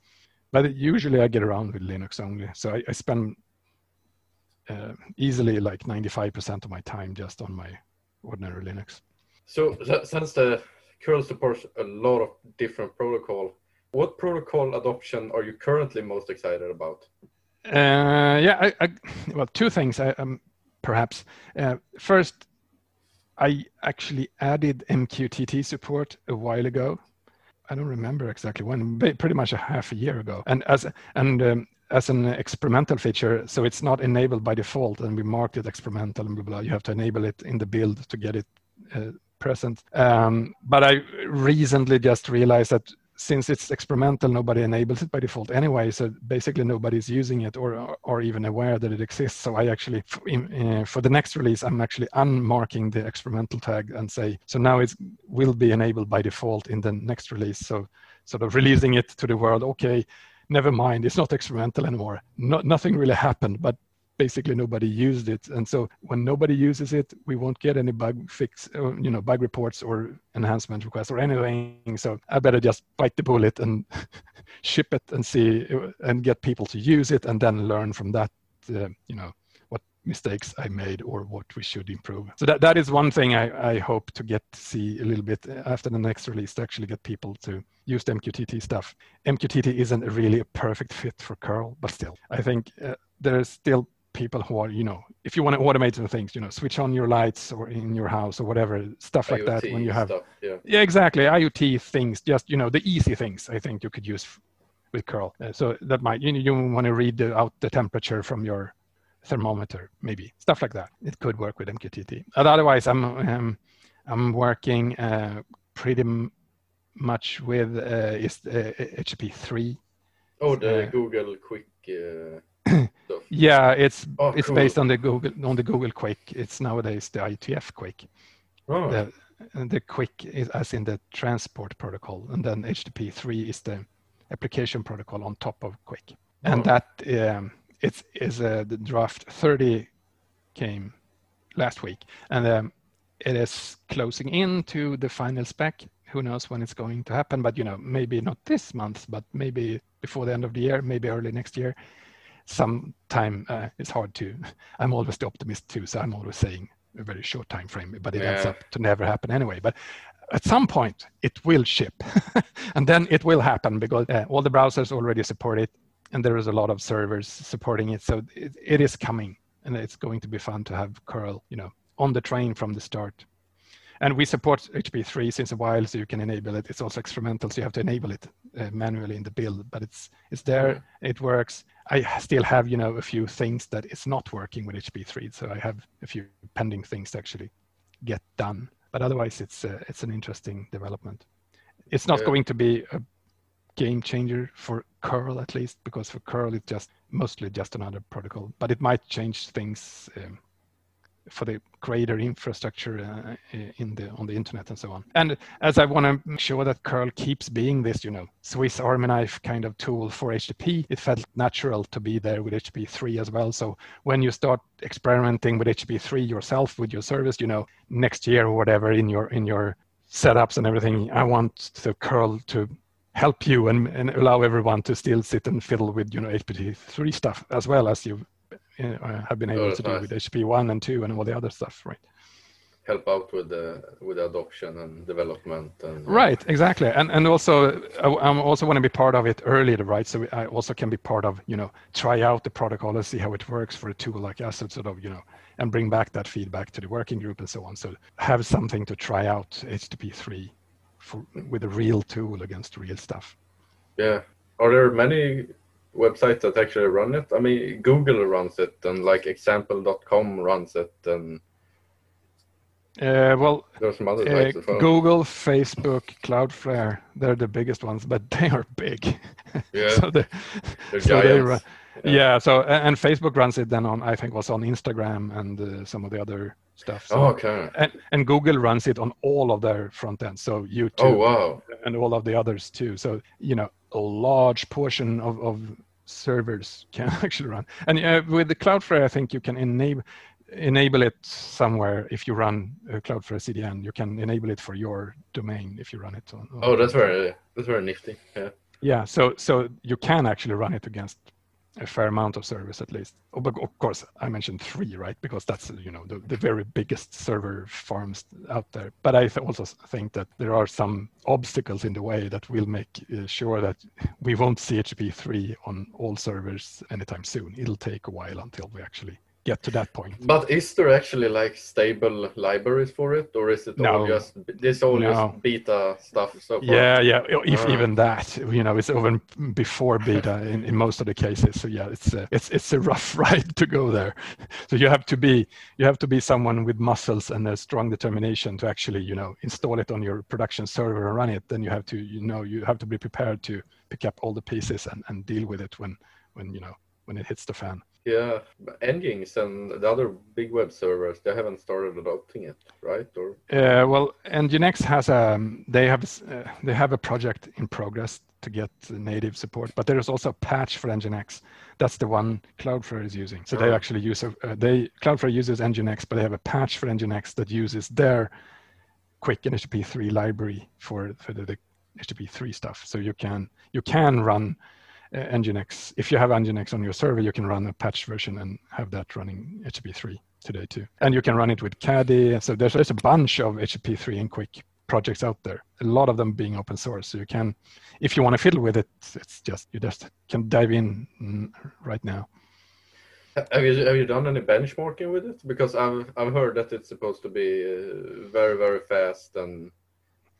But usually I get around with Linux only. So I, I spend uh, easily like 95% of my time just on my ordinary Linux. So since the curl supports a lot of different protocol, what protocol adoption are you currently most excited about? Uh, yeah, I, I, well, two things. I, um, perhaps uh, first, I actually added MQTT support a while ago. I don't remember exactly when, pretty much a half a year ago. And as and um, as an experimental feature, so it's not enabled by default, and we marked it experimental and blah blah. You have to enable it in the build to get it uh, present. Um, but I recently just realized that since it's experimental, nobody enables it by default anyway. So basically, nobody's using it or or even aware that it exists. So I actually, f- in, uh, for the next release, I'm actually unmarking the experimental tag and say so now it will be enabled by default in the next release. So sort of releasing it to the world. Okay, never mind, it's not experimental anymore. No, nothing really happened, but basically nobody used it. And so when nobody uses it we won't get any bug fix uh, you know bug reports or enhancement requests or anything. So i better just bite the bullet and ship it and see uh, and get people to use it and then learn from that uh, you know what mistakes i made or what we should improve. So that, that is one thing I, I hope to get to see a little bit after the next release to actually get people to use the mqtt stuff. Mqtt isn't really a perfect fit for curl but still i think uh, there's still people who are you know if you want to automate some things you know switch on your lights or in your house or whatever stuff like that when you have stuff, yeah. yeah exactly iot things just you know the easy things i think you could use with curl. Uh, so that might you, you want to read the, out the temperature from your thermometer maybe stuff like that. It could work with mqtt but otherwise i'm um, i'm working uh, pretty m- much with uh, is uh, hp 3 Oh, the Uh, Google QUIC uh, stuff. yeah it's Oh, it's cool. based on the google on the google QUIC. It's nowadays the IETF QUIC. Oh, the and the QUIC is as in the transport protocol and then http3 is the application protocol on top of QUIC and Oh. that um, it's is uh, the draft 30 came last week. And um, it is closing into the final spec. Who knows when it's going to happen but you know maybe not this month but maybe before the end of the year maybe early next year sometime uh, it's hard to i'm always the optimist too so i'm always saying a very short time frame but it ends up to never happen anyway. But at some point it will ship and then it will happen because uh, all the browsers already support it and there is a lot of servers supporting it so it, it is coming and it's going to be fun to have curl you know on the train from the start. And we support hp3 since a while so you can enable it. It's also experimental so you have to enable it uh, manually in the build but it's it's there. It works I still have, you know, a few things that is not working with HP3. So I have a few pending things to actually get done. But otherwise, it's uh, it's an interesting development. It's not yeah. going to be a game changer for curl at least because for curl it's just mostly just another protocol but it might change things um, for the greater infrastructure uh, in the on the internet and so on. And as I want to make sure that curl keeps being this, you know, Swiss Army knife kind of tool for HTTP, it felt natural to be there with HTTP 3 as well. So when you start experimenting with HTTP 3 yourself with your service, you know, next year or whatever in your in your setups and everything, I want the curl to help you and, and allow everyone to still sit and fiddle with you know HTTP 3 stuff as well as you uh, have been able oh, to do nice. with HTTP one and two and all the other stuff, right? help out with the with the adoption and development and right exactly. And and also i, I also want to be part of it earlier right? So i also can be part of you know try out the protocol and see how it works for a tool like us sort of you know and bring back that feedback to the working group and so on. So have something to try out http3 for, with a real tool against real stuff. Yeah. Are there many websites that actually run it. I mean, Google runs it, and like example.com runs it, and uh, well, there's some other uh, well. Google, Facebook, Cloudflare, they're the biggest ones, but they are big. Yeah, so they're, they're so they run, yeah. yeah. so and Facebook runs it then on I think was on Instagram and uh, some of the other stuff. So, oh, okay. And, and Google runs it on all of their front ends, so YouTube. Oh, wow. And all of the others too. So you know, a large portion of, of servers can actually run. And uh, with the Cloudflare, I think you can enable enable it somewhere if you run a Cloudflare CDN. You can enable it for your domain if you run it on. on oh, that's very that's very nifty. Yeah. Yeah. So so you can actually run it against a fair amount of service at least. Oh, but of course, I mentioned three, right? Because that's you know the, the very biggest server farms out there. But I also think that there are some obstacles in the way that will make uh, sure that we won't see HTTP 3 on all servers anytime soon. It'll take a while until we actually get to that point. But is there actually like stable libraries for it, or is it no. all just this all no. just beta stuff? So far? Yeah, yeah. If uh. even that, you know, it's even before beta in, in most of the cases. So yeah, it's a, it's it's a rough ride to go there. So you have to be you have to be someone with muscles and a strong determination to actually you know install it on your production server and run it. Then you have to you know you have to be prepared to pick up all the pieces and, and deal with it when when you know when it hits the fan. Yeah, Nginx and the other big web servers, they haven't started adopting it, right? Or uh, well, Nginx has a um, they have uh, they have a project in progress to get native support, but there is also a patch for Nginx. That's the one Cloudflare is using. So oh. they actually use a, uh, they Cloudflare uses Nginx, but they have a patch for Nginx that uses their QUIC HTTP3 library for for the, the HTTP3 stuff. So you can you can run uh, Nginx. If you have Nginx on your server, you can run a patch version and have that running HTTP3 today too. And you can run it with Caddy. So there's, there's a bunch of HTTP3 and QUIC projects out there. A lot of them being open source. So you can, if you want to fiddle with it, it's just you just can dive in mm, right now. Have you have you done any benchmarking with it? Because I've I've heard that it's supposed to be uh, very very fast and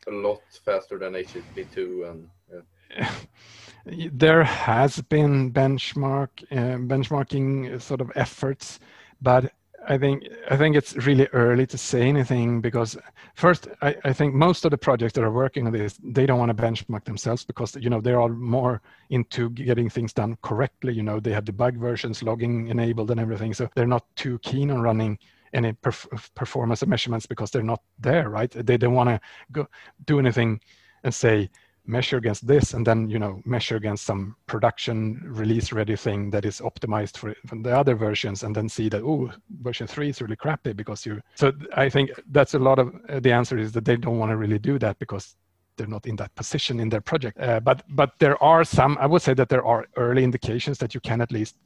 a lot faster than HTTP two and. Yeah. there has been benchmark uh, benchmarking sort of efforts, but I think I think it's really early to say anything because first I, I think most of the projects that are working on this they don't want to benchmark themselves because you know they are more into getting things done correctly. You know they have debug versions, logging enabled, and everything, so they're not too keen on running any perf- performance measurements because they're not there, right? They don't want to go do anything and say measure against this and then you know measure against some production release ready thing that is optimized for, the other versions and then see that oh version 3 is really crappy because you so i think that's a lot of uh, the answer is that they don't want to really do that because they're not in that position in their project. Uh, but but there are some i would say that there are early indications that you can at least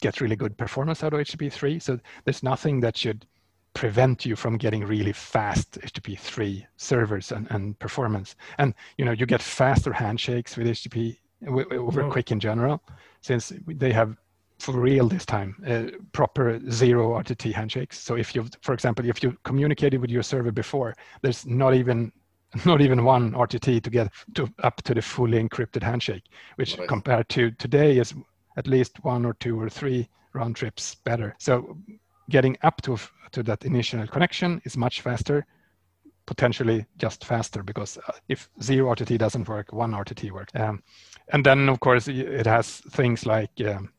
get really good performance out of http3 so there's nothing that should prevent you from getting really fast HTTP3 servers and, and performance. And you know, you get faster handshakes with HTTP over oh. QUIC in general, since they have for real this time uh, proper zero RTT handshakes. So if you, for example, if you communicated with your server before, there's not even not even one RTT to get to up to the fully encrypted handshake, which nice. compared to today is at least one or two or three round trips better. So getting up to to that initial connection is much faster, potentially just faster because uh, if zero RTT doesn't work, one RTT works. Um, and then of course it has things like, um,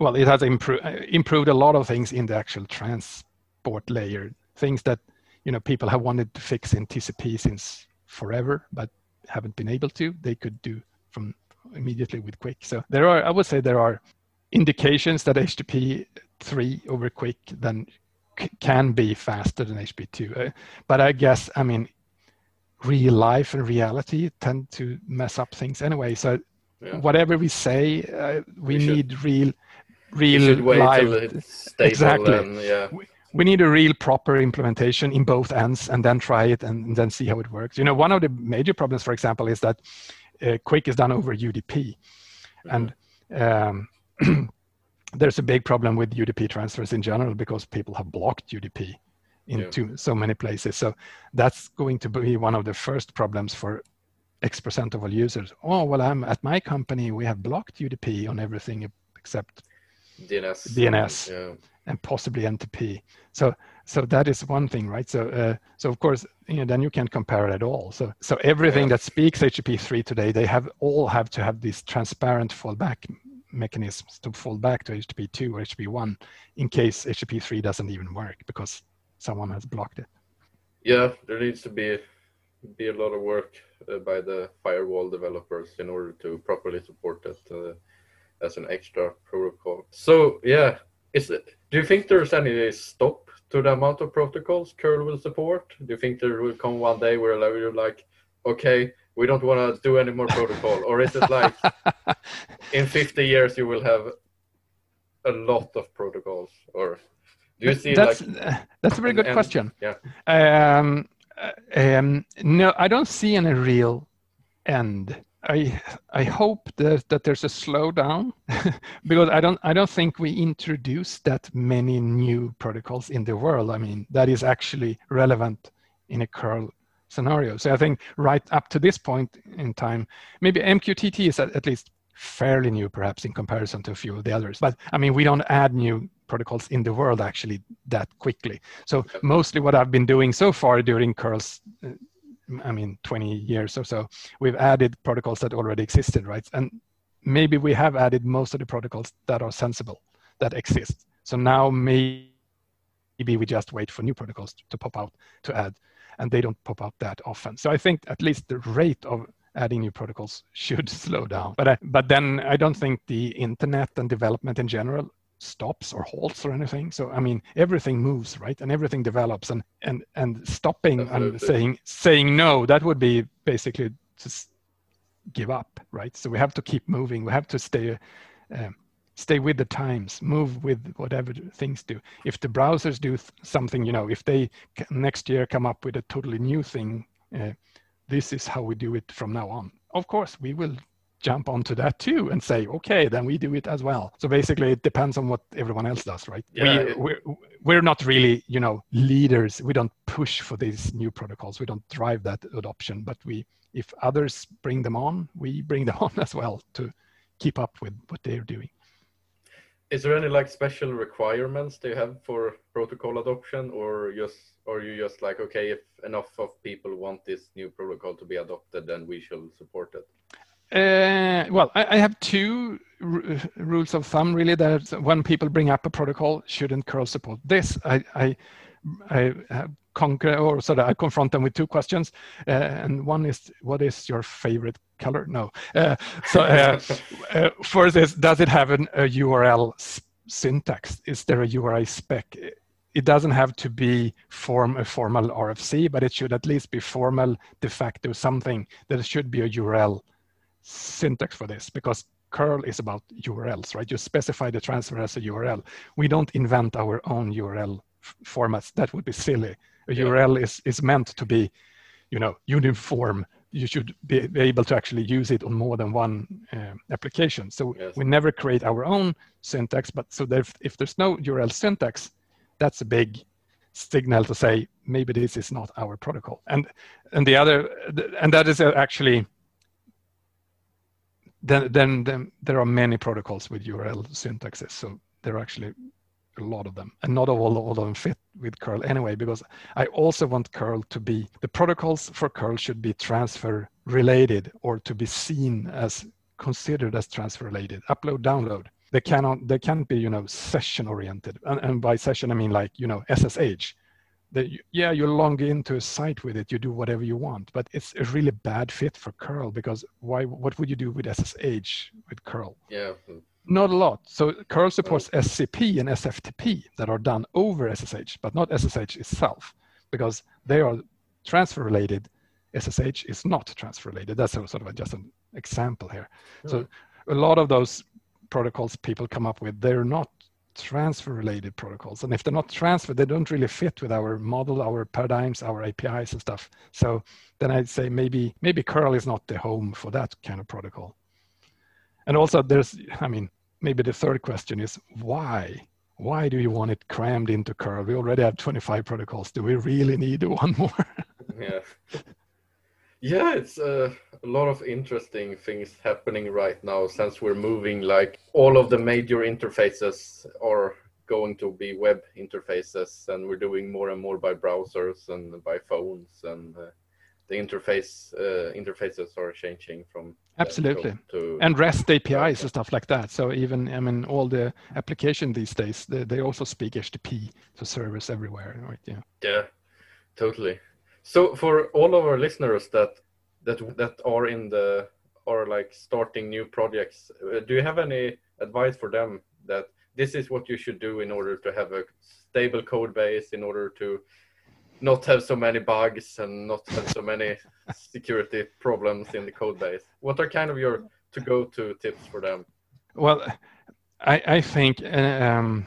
well, it has impro- uh, improved a lot of things in the actual transport layer, things that you know people have wanted to fix in TCP since forever, but haven't been able to. They could do from immediately with QUIC. So there are, I would say, there are indications that HTTP three over QUIC then can be faster than HTTP2. Uh, but I guess, I mean, real life and reality tend to mess up things anyway. So yeah. whatever we say, uh, we, we, need should, real, real live. exactly. And, yeah. We, we need a real proper implementation in both ends and then try it and then see how it works. You know, one of the major problems, for example, is that uh, QUIC is done over UDP. Mm-hmm. And um, there's a big problem with UDP transfers in general because people have blocked UDP into yeah. so many places. So that's going to be one of the first problems for X percent of all users. Oh, well, I'm at my company, we have blocked UDP on everything except DNS, DNS, yeah. and possibly NTP. So, so that is one thing, right? So, uh, so of course, you know, then you can't compare it at all. So, so everything yeah. that speaks HTTP3 today, they have all have to have this transparent fallback mechanisms to fall back to HTTP2 or HTTP1 in case HTTP3 doesn't even work because someone has blocked it. Yeah, there needs to be be a lot of work uh, by the firewall developers in order to properly support that uh, as an extra protocol. So yeah, is it? Do you think there's any stop to the amount of protocols curl will support? Do you think there will come one day where you're like, okay, we don't want to do any more protocol or is it like in 50 years you will have a lot of protocols or do you see that's like that's a very good question. Yeah. Um, um, no i don't see any real end. I i hope that that there's a slowdown because i don't i don't think we introduce that many new protocols in the world. I mean that is actually relevant in a curl scenario. So I think right up to this point in time, maybe MQTT is at, at least fairly new perhaps in comparison to a few of the others. But I mean, we don't add new protocols in the world actually that quickly. So mostly what I've been doing so far during curls, uh, I mean, 20 years or so, we've added protocols that already existed, right? And maybe we have added most of the protocols that are sensible, that exist. So now maybe we just wait for new protocols to pop out to add and they don't pop up that often. So I think at least the rate of adding new protocols should slow down. But I, but then I don't think the internet and development in general stops or halts or anything. So I mean everything moves, right? And everything develops and and and stopping Absolutely. and saying saying no, that would be basically just give up, right? So we have to keep moving. We have to stay uh, stay with the times move with whatever things do. If the browsers do something you know if they next year come up with a totally new thing uh, this is how we do it from now on. Of course we will jump onto that too and say okay then we do it as well. So basically it depends on what everyone else does right? Yeah, we, we're, we're not really you know leaders. We don't push for these new protocols. We don't drive that adoption. But we if others bring them on we bring them on as well to keep up with what they're doing is there any like special requirements they have for protocol adoption or just or you just like okay if enough of people want this new protocol to be adopted then we shall support it? Uh, well I, I, have two rules of thumb really that when people bring up a protocol shouldn't curl support. This i i I have conquer or sort of I confront them with two questions, uh, and one is what is your favorite color? No. Uh, so uh, uh for this, does it have an, a URL syntax? Is there a URI spec? It doesn't have to be form a formal RFC, but it should at least be formal de facto something. There should be a URL syntax for this because curl is about URLs, right? You specify the transfer as a URL. We don't invent our own URL formats. That would be silly. A yeah. URL is, is meant to be, you know, uniform. You should be, able to actually use it on more than one uh, application. So yes. we never create our own syntax, but so if, if there's no URL syntax, that's a big signal to say maybe this is not our protocol. And and the other and that is actually then, then then there are many protocols with URL syntaxes. So there are actually a lot of them, and not all, all of them fit with curl anyway. Because I also want curl to be the protocols for curl should be transfer related or to be seen as considered as transfer related. Upload download. They cannot they can't be you know session oriented, and, and by session I mean like you know SSH that yeah you log into a site with it you do whatever you want but it's a really bad fit for curl because why what would you do with ssh with curl yeah hmm. Not a lot. So curl supports scp and sftp that are done over ssh but not ssh itself because they are transfer related ssh is not transfer related that's sort of just an example here. So a lot of those protocols people come up with they're not transfer related protocols. And if they're not transfer they don't really fit with our model our paradigms our apis and stuff. So then i'd say maybe maybe curl is not the home for that kind of protocol and also there's i mean maybe the third question is why? Why do you want it crammed into curl we already have 25 protocols. Do we really need one more? Yeah. Yeah, it's uh, a lot of interesting things happening right now since we're moving like all of the major interfaces are going to be web interfaces and we're doing more and more by browsers and by phones and uh, the interface uh, interfaces are changing from absolutely. to, and rest apis and stuff like that. So even i mean all the application these days they, they also speak http to servers everywhere right? Yeah. Yeah totally. So for all of our listeners that that that are in the or like starting new projects, uh, do you have any advice for them that this is what you should do in order to have a stable code base, in order to not have so many bugs and not have so many security problems in the code base? What are kind of your to go to tips for them? Well, I, I think um,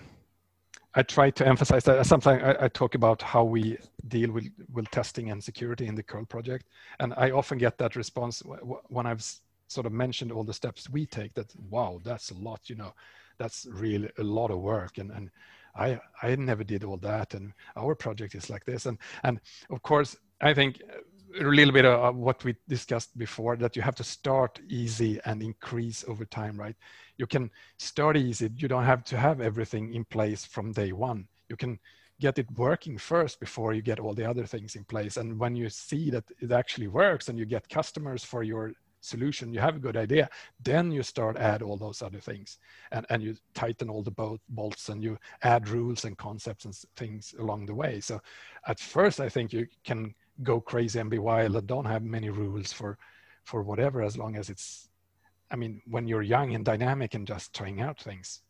I try to emphasize that. Sometimes I, I, talk about how we deal with, with testing and security in the curl project. And I often get that response when I've sort of mentioned all the steps we take that, wow, that's a lot, you know, that's really a lot of work. And, and I, I never did all that. And our project is like this. And, and of course, I think a little bit of what we discussed before that you have to start easy and increase over time, right? you can start easy. You don't have to have everything in place from day one. You can get it working first before you get all the other things in place. And when you see that it actually works and you get customers for your solution, you have a good idea, then you start add all those other things and, and you tighten all the bolt, bolts and you add rules and concepts and things along the way. So at first, I think you can go crazy and be wild and don't have many rules for, for whatever, as long as it's I mean, when you're young and dynamic and just trying out things,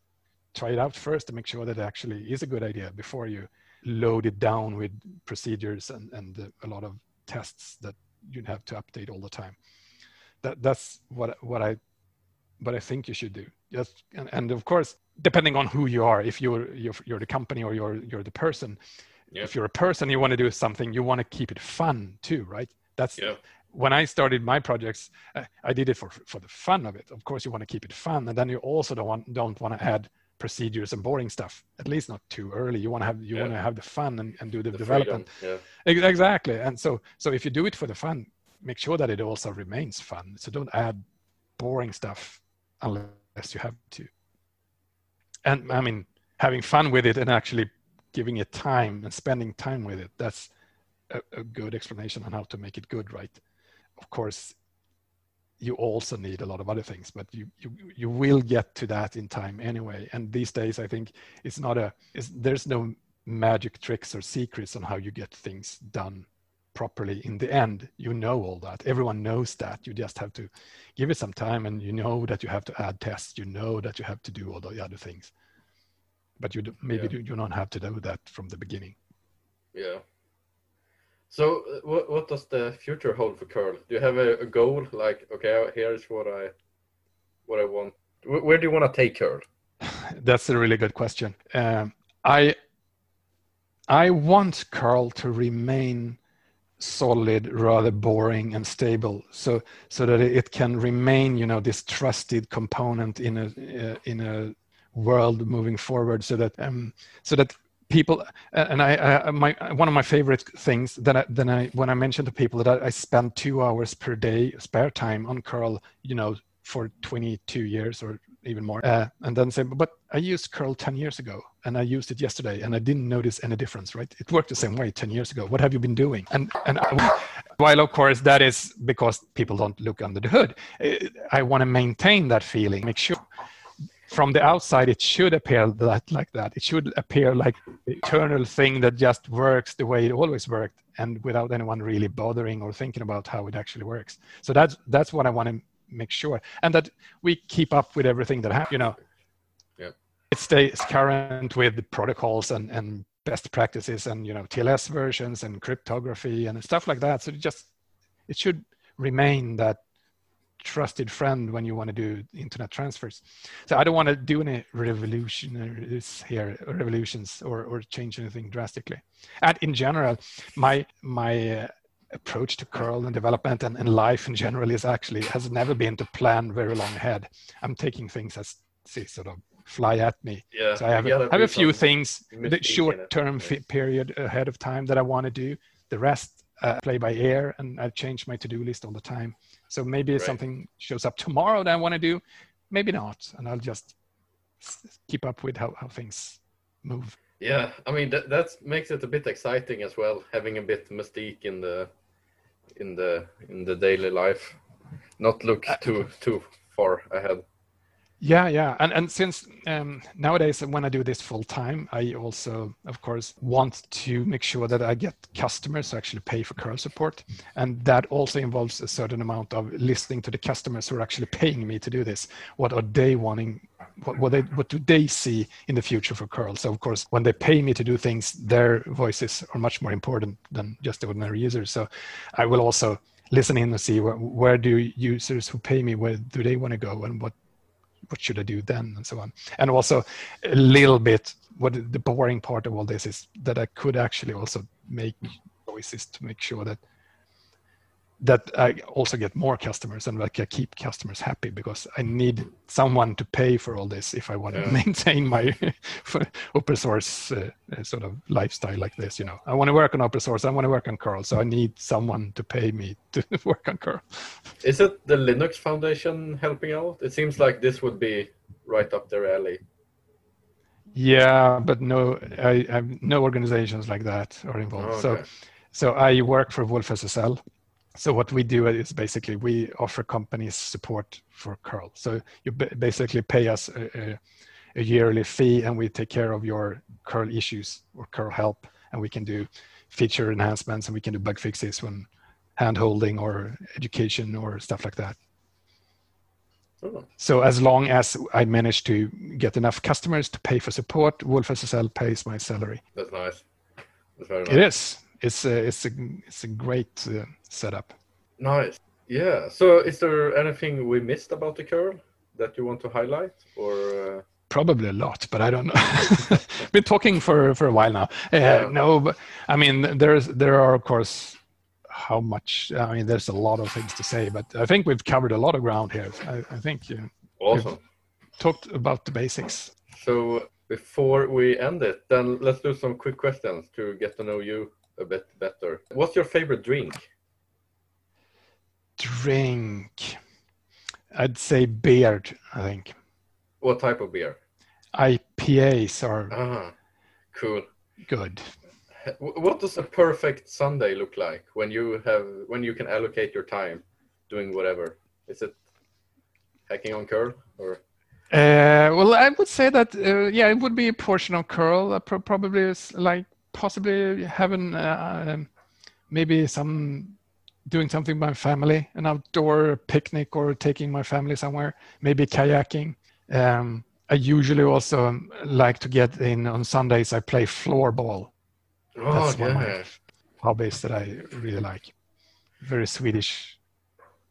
try it out first to make sure that it actually is a good idea before you load it down with procedures and, and a lot of tests that you have to update all the time. That that's what what I what I think you should do. Just and, and of course, depending on who you are, if you're you're, you're the company or you're you're the person, yep. if you're a person, you want to do something, you want to keep it fun too, right? That's yep when I started my projects, I did it for for the fun of it. Of course, you want to keep it fun, and then you also don't want don't want to add procedures and boring stuff. At least not too early. You want to have you yeah. want to have the fun and, and do the, the development. Yeah. Exactly. And so so if you do it for the fun, make sure that it also remains fun. So don't add boring stuff unless you have to. And I mean, having fun with it and actually giving it time and spending time with it. That's a, a good explanation on how to make it good, right? of course, you also need a lot of other things, but you you you will get to that in time anyway. And these days, I think it's not a it's, there's no magic tricks or secrets on how you get things done properly in the end you know all that everyone knows that you just have to give it some time and you know that you have to add tests you know that you have to do all the other things but you do, maybe yeah. you don't have to do that from the beginning yeah so, uh, what what does the future hold for curl? Do you have a, a goal? Like, okay, here's what I what I want. Where, where do you want to take curl? That's a really good question. Um, I I want curl to remain solid, rather boring and stable, so so that it can remain, you know, this trusted component in a uh, in a world moving forward, so that um, so that people and I, I, my one of my favorite things that I, then I when I mention to people that I, I spend two hours per day spare time on curl you know for 22 years or even more, uh, and then say, but I used curl 10 years ago and I used it yesterday and I didn't notice any difference, right? It worked the same way 10 years ago. What have you been doing? And, and I, while of course that is because people don't look under the hood, I want to maintain that feeling, make sure from the outside it should appear that like that. It should appear like the eternal thing that just works the way it always worked and without anyone really bothering or thinking about how it actually works. So that's that's what I want to make sure and that we keep up with everything that happens you know yeah it stays current with the protocols and and best practices and you know tls versions and cryptography and stuff like that so it just it should remain that trusted friend when you want to do internet transfers. So I don't want to do any revolutionaries here, revolutions, or, or change anything drastically. And in general, my my uh, approach to curl and development and, and life in general is actually has never been to plan very long ahead. I'm taking things as see sort of fly at me. Yeah, so I have, a, have a few things, the short term period ahead of time that I want to do. The rest uh, play by ear, and I change my to do list all the time. So maybe right. something shows up tomorrow that I want to do, maybe not, and I'll just keep up with how, how things move. Yeah, I mean that that makes it a bit exciting as well, having a bit mystique in the in the in the daily life, not look too too far ahead. Yeah, yeah, and and since um, nowadays when I do this full time, I also, of course, want to make sure that I get customers to actually pay for curl support, and that also involves a certain amount of listening to the customers who are actually paying me to do this. What are they wanting? What what, they, what do they see in the future for curl? So of course, when they pay me to do things, their voices are much more important than just the ordinary users. So I will also listen in and see where, where do users who pay me where do they want to go and what what should I do then and so on. And also a little bit what the boring part of all this is that I could actually also make choices to make sure that that I also get more customers and like I keep customers happy because I need someone to pay for all this if I want to yeah. maintain my open source uh, uh, sort of lifestyle like this. You know, I want to work on open source. I want to work on curl, so I need someone to pay me to work on curl. Is it the Linux Foundation helping out? It seems like this would be right up their alley. Yeah, but no, I, I have no organizations like that are involved. Oh, okay. So, so I work for wolfSSL so what we do is basically we offer companies support for curl. So you basically pay us a, a, a, yearly fee and we take care of your curl issues or curl help and we can do feature enhancements and we can do bug fixes when hand holding or education or stuff like that. Oh. so as long as i manage to get enough customers to pay for support wolfSSL pays my salary. That's nice. That's very nice. it is it's a, it's a it's a great uh, setup. Nice. Yeah. So, is there anything we missed about the curl that you want to highlight, or? Uh... Probably a lot, but I don't know. Been talking for for a while now. Uh, yeah. No, but I mean, there's there are of course how much. I mean, there's a lot of things to say, but I think we've covered a lot of ground here. I, I think you awesome. Talked about the basics. So before we end it, then let's do some quick questions to get to know you a bit better. What's your favorite drink? Drink. I'd say beer, I think. What type of beer? IPAs are ah, cool. Good. What does a perfect Sunday look like when you have when you can allocate your time doing whatever? Is it hacking on curl or? Uh, well, I would say that uh, yeah, it would be a portion of curl. Uh, pro- probably like possibly having uh, um, maybe some doing something with my family, an outdoor picnic or taking my family somewhere, maybe kayaking. Um, I usually also like to get in on Sundays. I play floorball. Oh, That's yeah. one of my hobbies that I really like. Very Swedish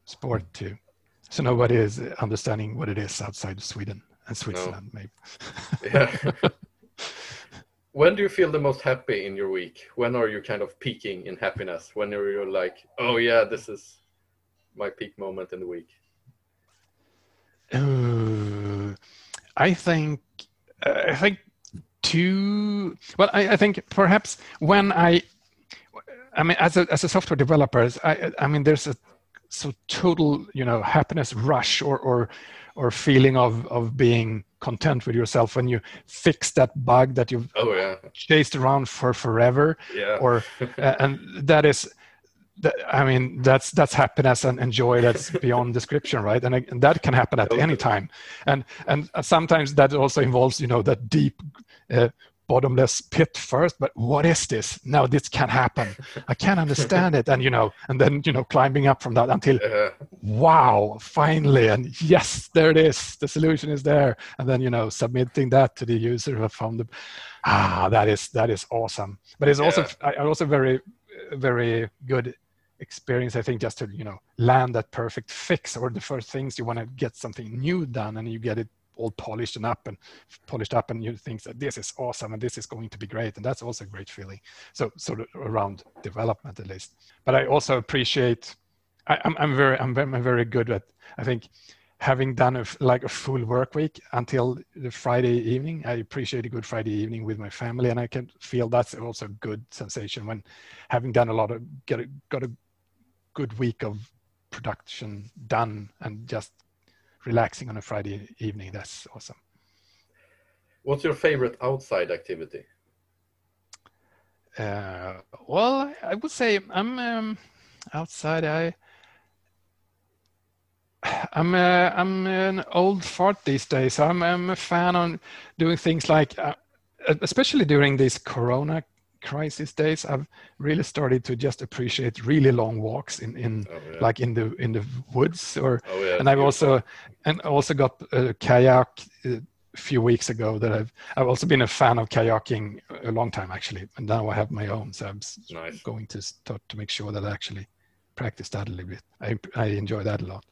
sport too. So nobody is understanding what it is outside of Sweden and Switzerland, no. maybe. yeah. when do you feel the most happy in your week? When are you kind of peaking in happiness? When are you like, oh yeah, this is my peak moment in the week? Uh, I think uh, I think two. Well, I, I, think perhaps when I, I mean, as a as a software developer, I I mean, there's a so total you know happiness rush or or or feeling of of being content with yourself when you fix that bug that you've oh yeah. chased around for forever yeah. or and that is that, i mean that's that's happiness and, and joy that's beyond description right? And, and that can happen at any time. And and sometimes that also involves you know that deep uh, bottomless pit first but what is this? Now this can happen. I can't understand it. And you know and then you know climbing up from that until uh, wow finally and yes there it is. The solution is there. And then you know submitting that to the user who found the ah that is that is awesome. But it's also I also very very good experience i think just to you know land that perfect fix or the first things you want to get something new done and you get it all polished and up and polished up and you think that this is awesome and this is going to be great. And that's also a great feeling. So sort of around development at least. But i also appreciate I, am I'm, I'm very I'm very, very good at i think having done a, like a full work week until the friday evening. I appreciate a good friday evening with my family. And i can feel that's also a good sensation when having done a lot of get a, got a good week of production done and just relaxing on a Friday evening. That's awesome. What's your favorite outside activity? Uh, well, I would say I'm um, outside. I I'm a, uh, I'm an old fart these days. I'm I'm a fan on doing things like, uh, especially during these Corona crisis days i've really started to just appreciate really long walks in in oh, yeah. like in the in the woods or oh, yeah, and i've also and also got a kayak a few weeks ago that i've i've also been a fan of kayaking a long time actually and now i have my own so i'm nice. going to start to make sure that i actually practice that a little bit i i enjoy that a lot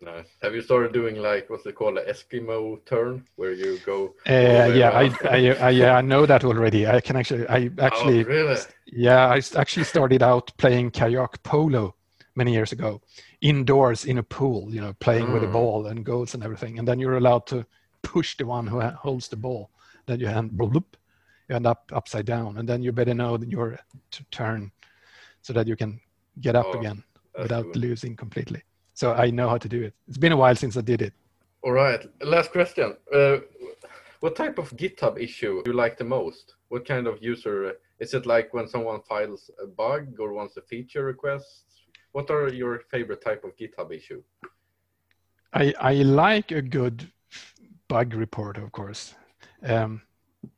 Nice. Have you started doing like what's it called, an Eskimo turn, where you go? Uh, yeah, I, I, I, yeah, I know that already. I can actually, I actually, oh, really? yeah, I actually started out playing kayak polo many years ago, indoors in a pool. You know, playing mm. with a ball and goals and everything, and then you're allowed to push the one who holds the ball. Then you hand bloop, you end up upside down, and then you better know that your turn, so that you can get up oh, again without cool. losing completely so I know how to do it. It's been a while since I did it. All right. Last question. Uh, what type of GitHub issue do you like the most? What kind of user is it like when someone files a bug or wants a feature request? What are your favorite type of GitHub issue? I I like a good bug report, of course. Um,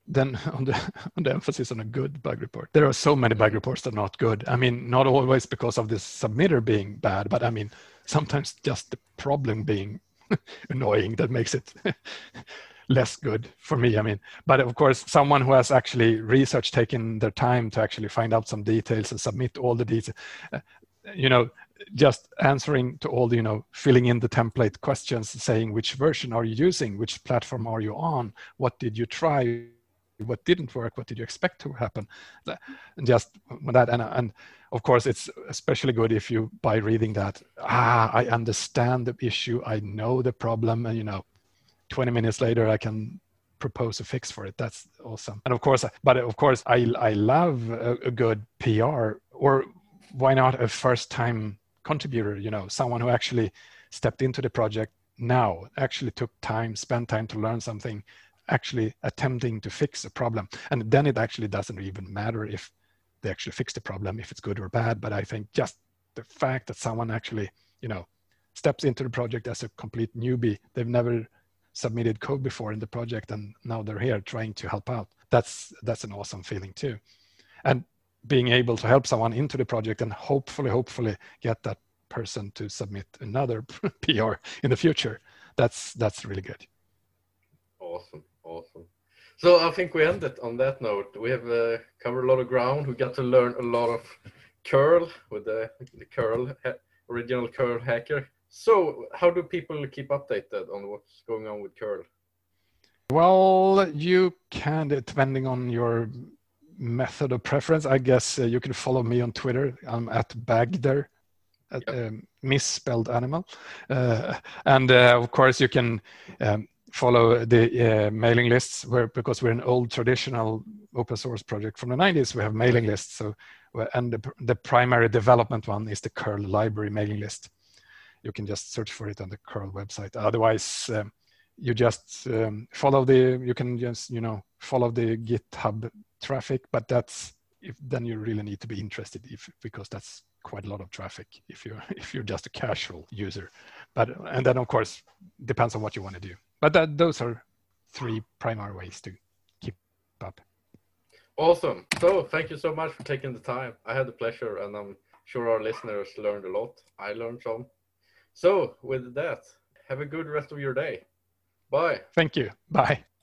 then on the on the emphasis on a good bug report. There are so many bug reports that are not good. I mean, not always because of the submitter being bad, but I mean, sometimes just the problem being annoying that makes it less good for me i mean. But of course someone who has actually research taken their time to actually find out some details and submit all the details uh, you know just answering to all the you know filling in the template questions saying which version are you using which platform are you on what did you try what didn't work what did you expect to happen and just that. And, and of course it's especially good if you by reading that ah i understand the issue i know the problem and you know 20 minutes later i can propose a fix for it that's awesome and of course but of course i i love a, a good pr or why not a first time contributor you know someone who actually stepped into the project now actually took time spent time to learn something actually attempting to fix a problem. And then it actually doesn't even matter if they actually fix the problem, if it's good or bad. But I think just the fact that someone actually, you know, steps into the project as a complete newbie, they've never submitted code before in the project and now they're here trying to help out. That's that's an awesome feeling too. And being able to help someone into the project and hopefully, hopefully get that person to submit another PR in the future. That's that's really good. Awesome. Awesome. So I think we end it on that note. We have uh, covered a lot of ground. We got to learn a lot of curl with the, the curl original curl hacker. So how do people keep updated on what's going on with curl? Well, you can, depending on your method of preference, I guess uh, you can follow me on Twitter. I'm at Bagder, at, yep. um, misspelled animal. Uh, and uh, of course, you can um, follow the uh, mailing lists where because we're an old traditional open source project from the 90s we have mailing lists. So and the, the primary development one is the curl library mailing list. You can just search for it on the curl website. Otherwise um, you just um, follow the you can just you know follow the github traffic but that's if then you really need to be interested if because that's quite a lot of traffic if you're if you're just a casual user. But and then of course depends on what you want to do but that, those are three primary ways to keep up. Awesome. So thank you so much for taking the time. I had the pleasure and i'm sure our listeners learned a lot. I learned some. So with that have a good rest of your day. Bye. Thank you. Bye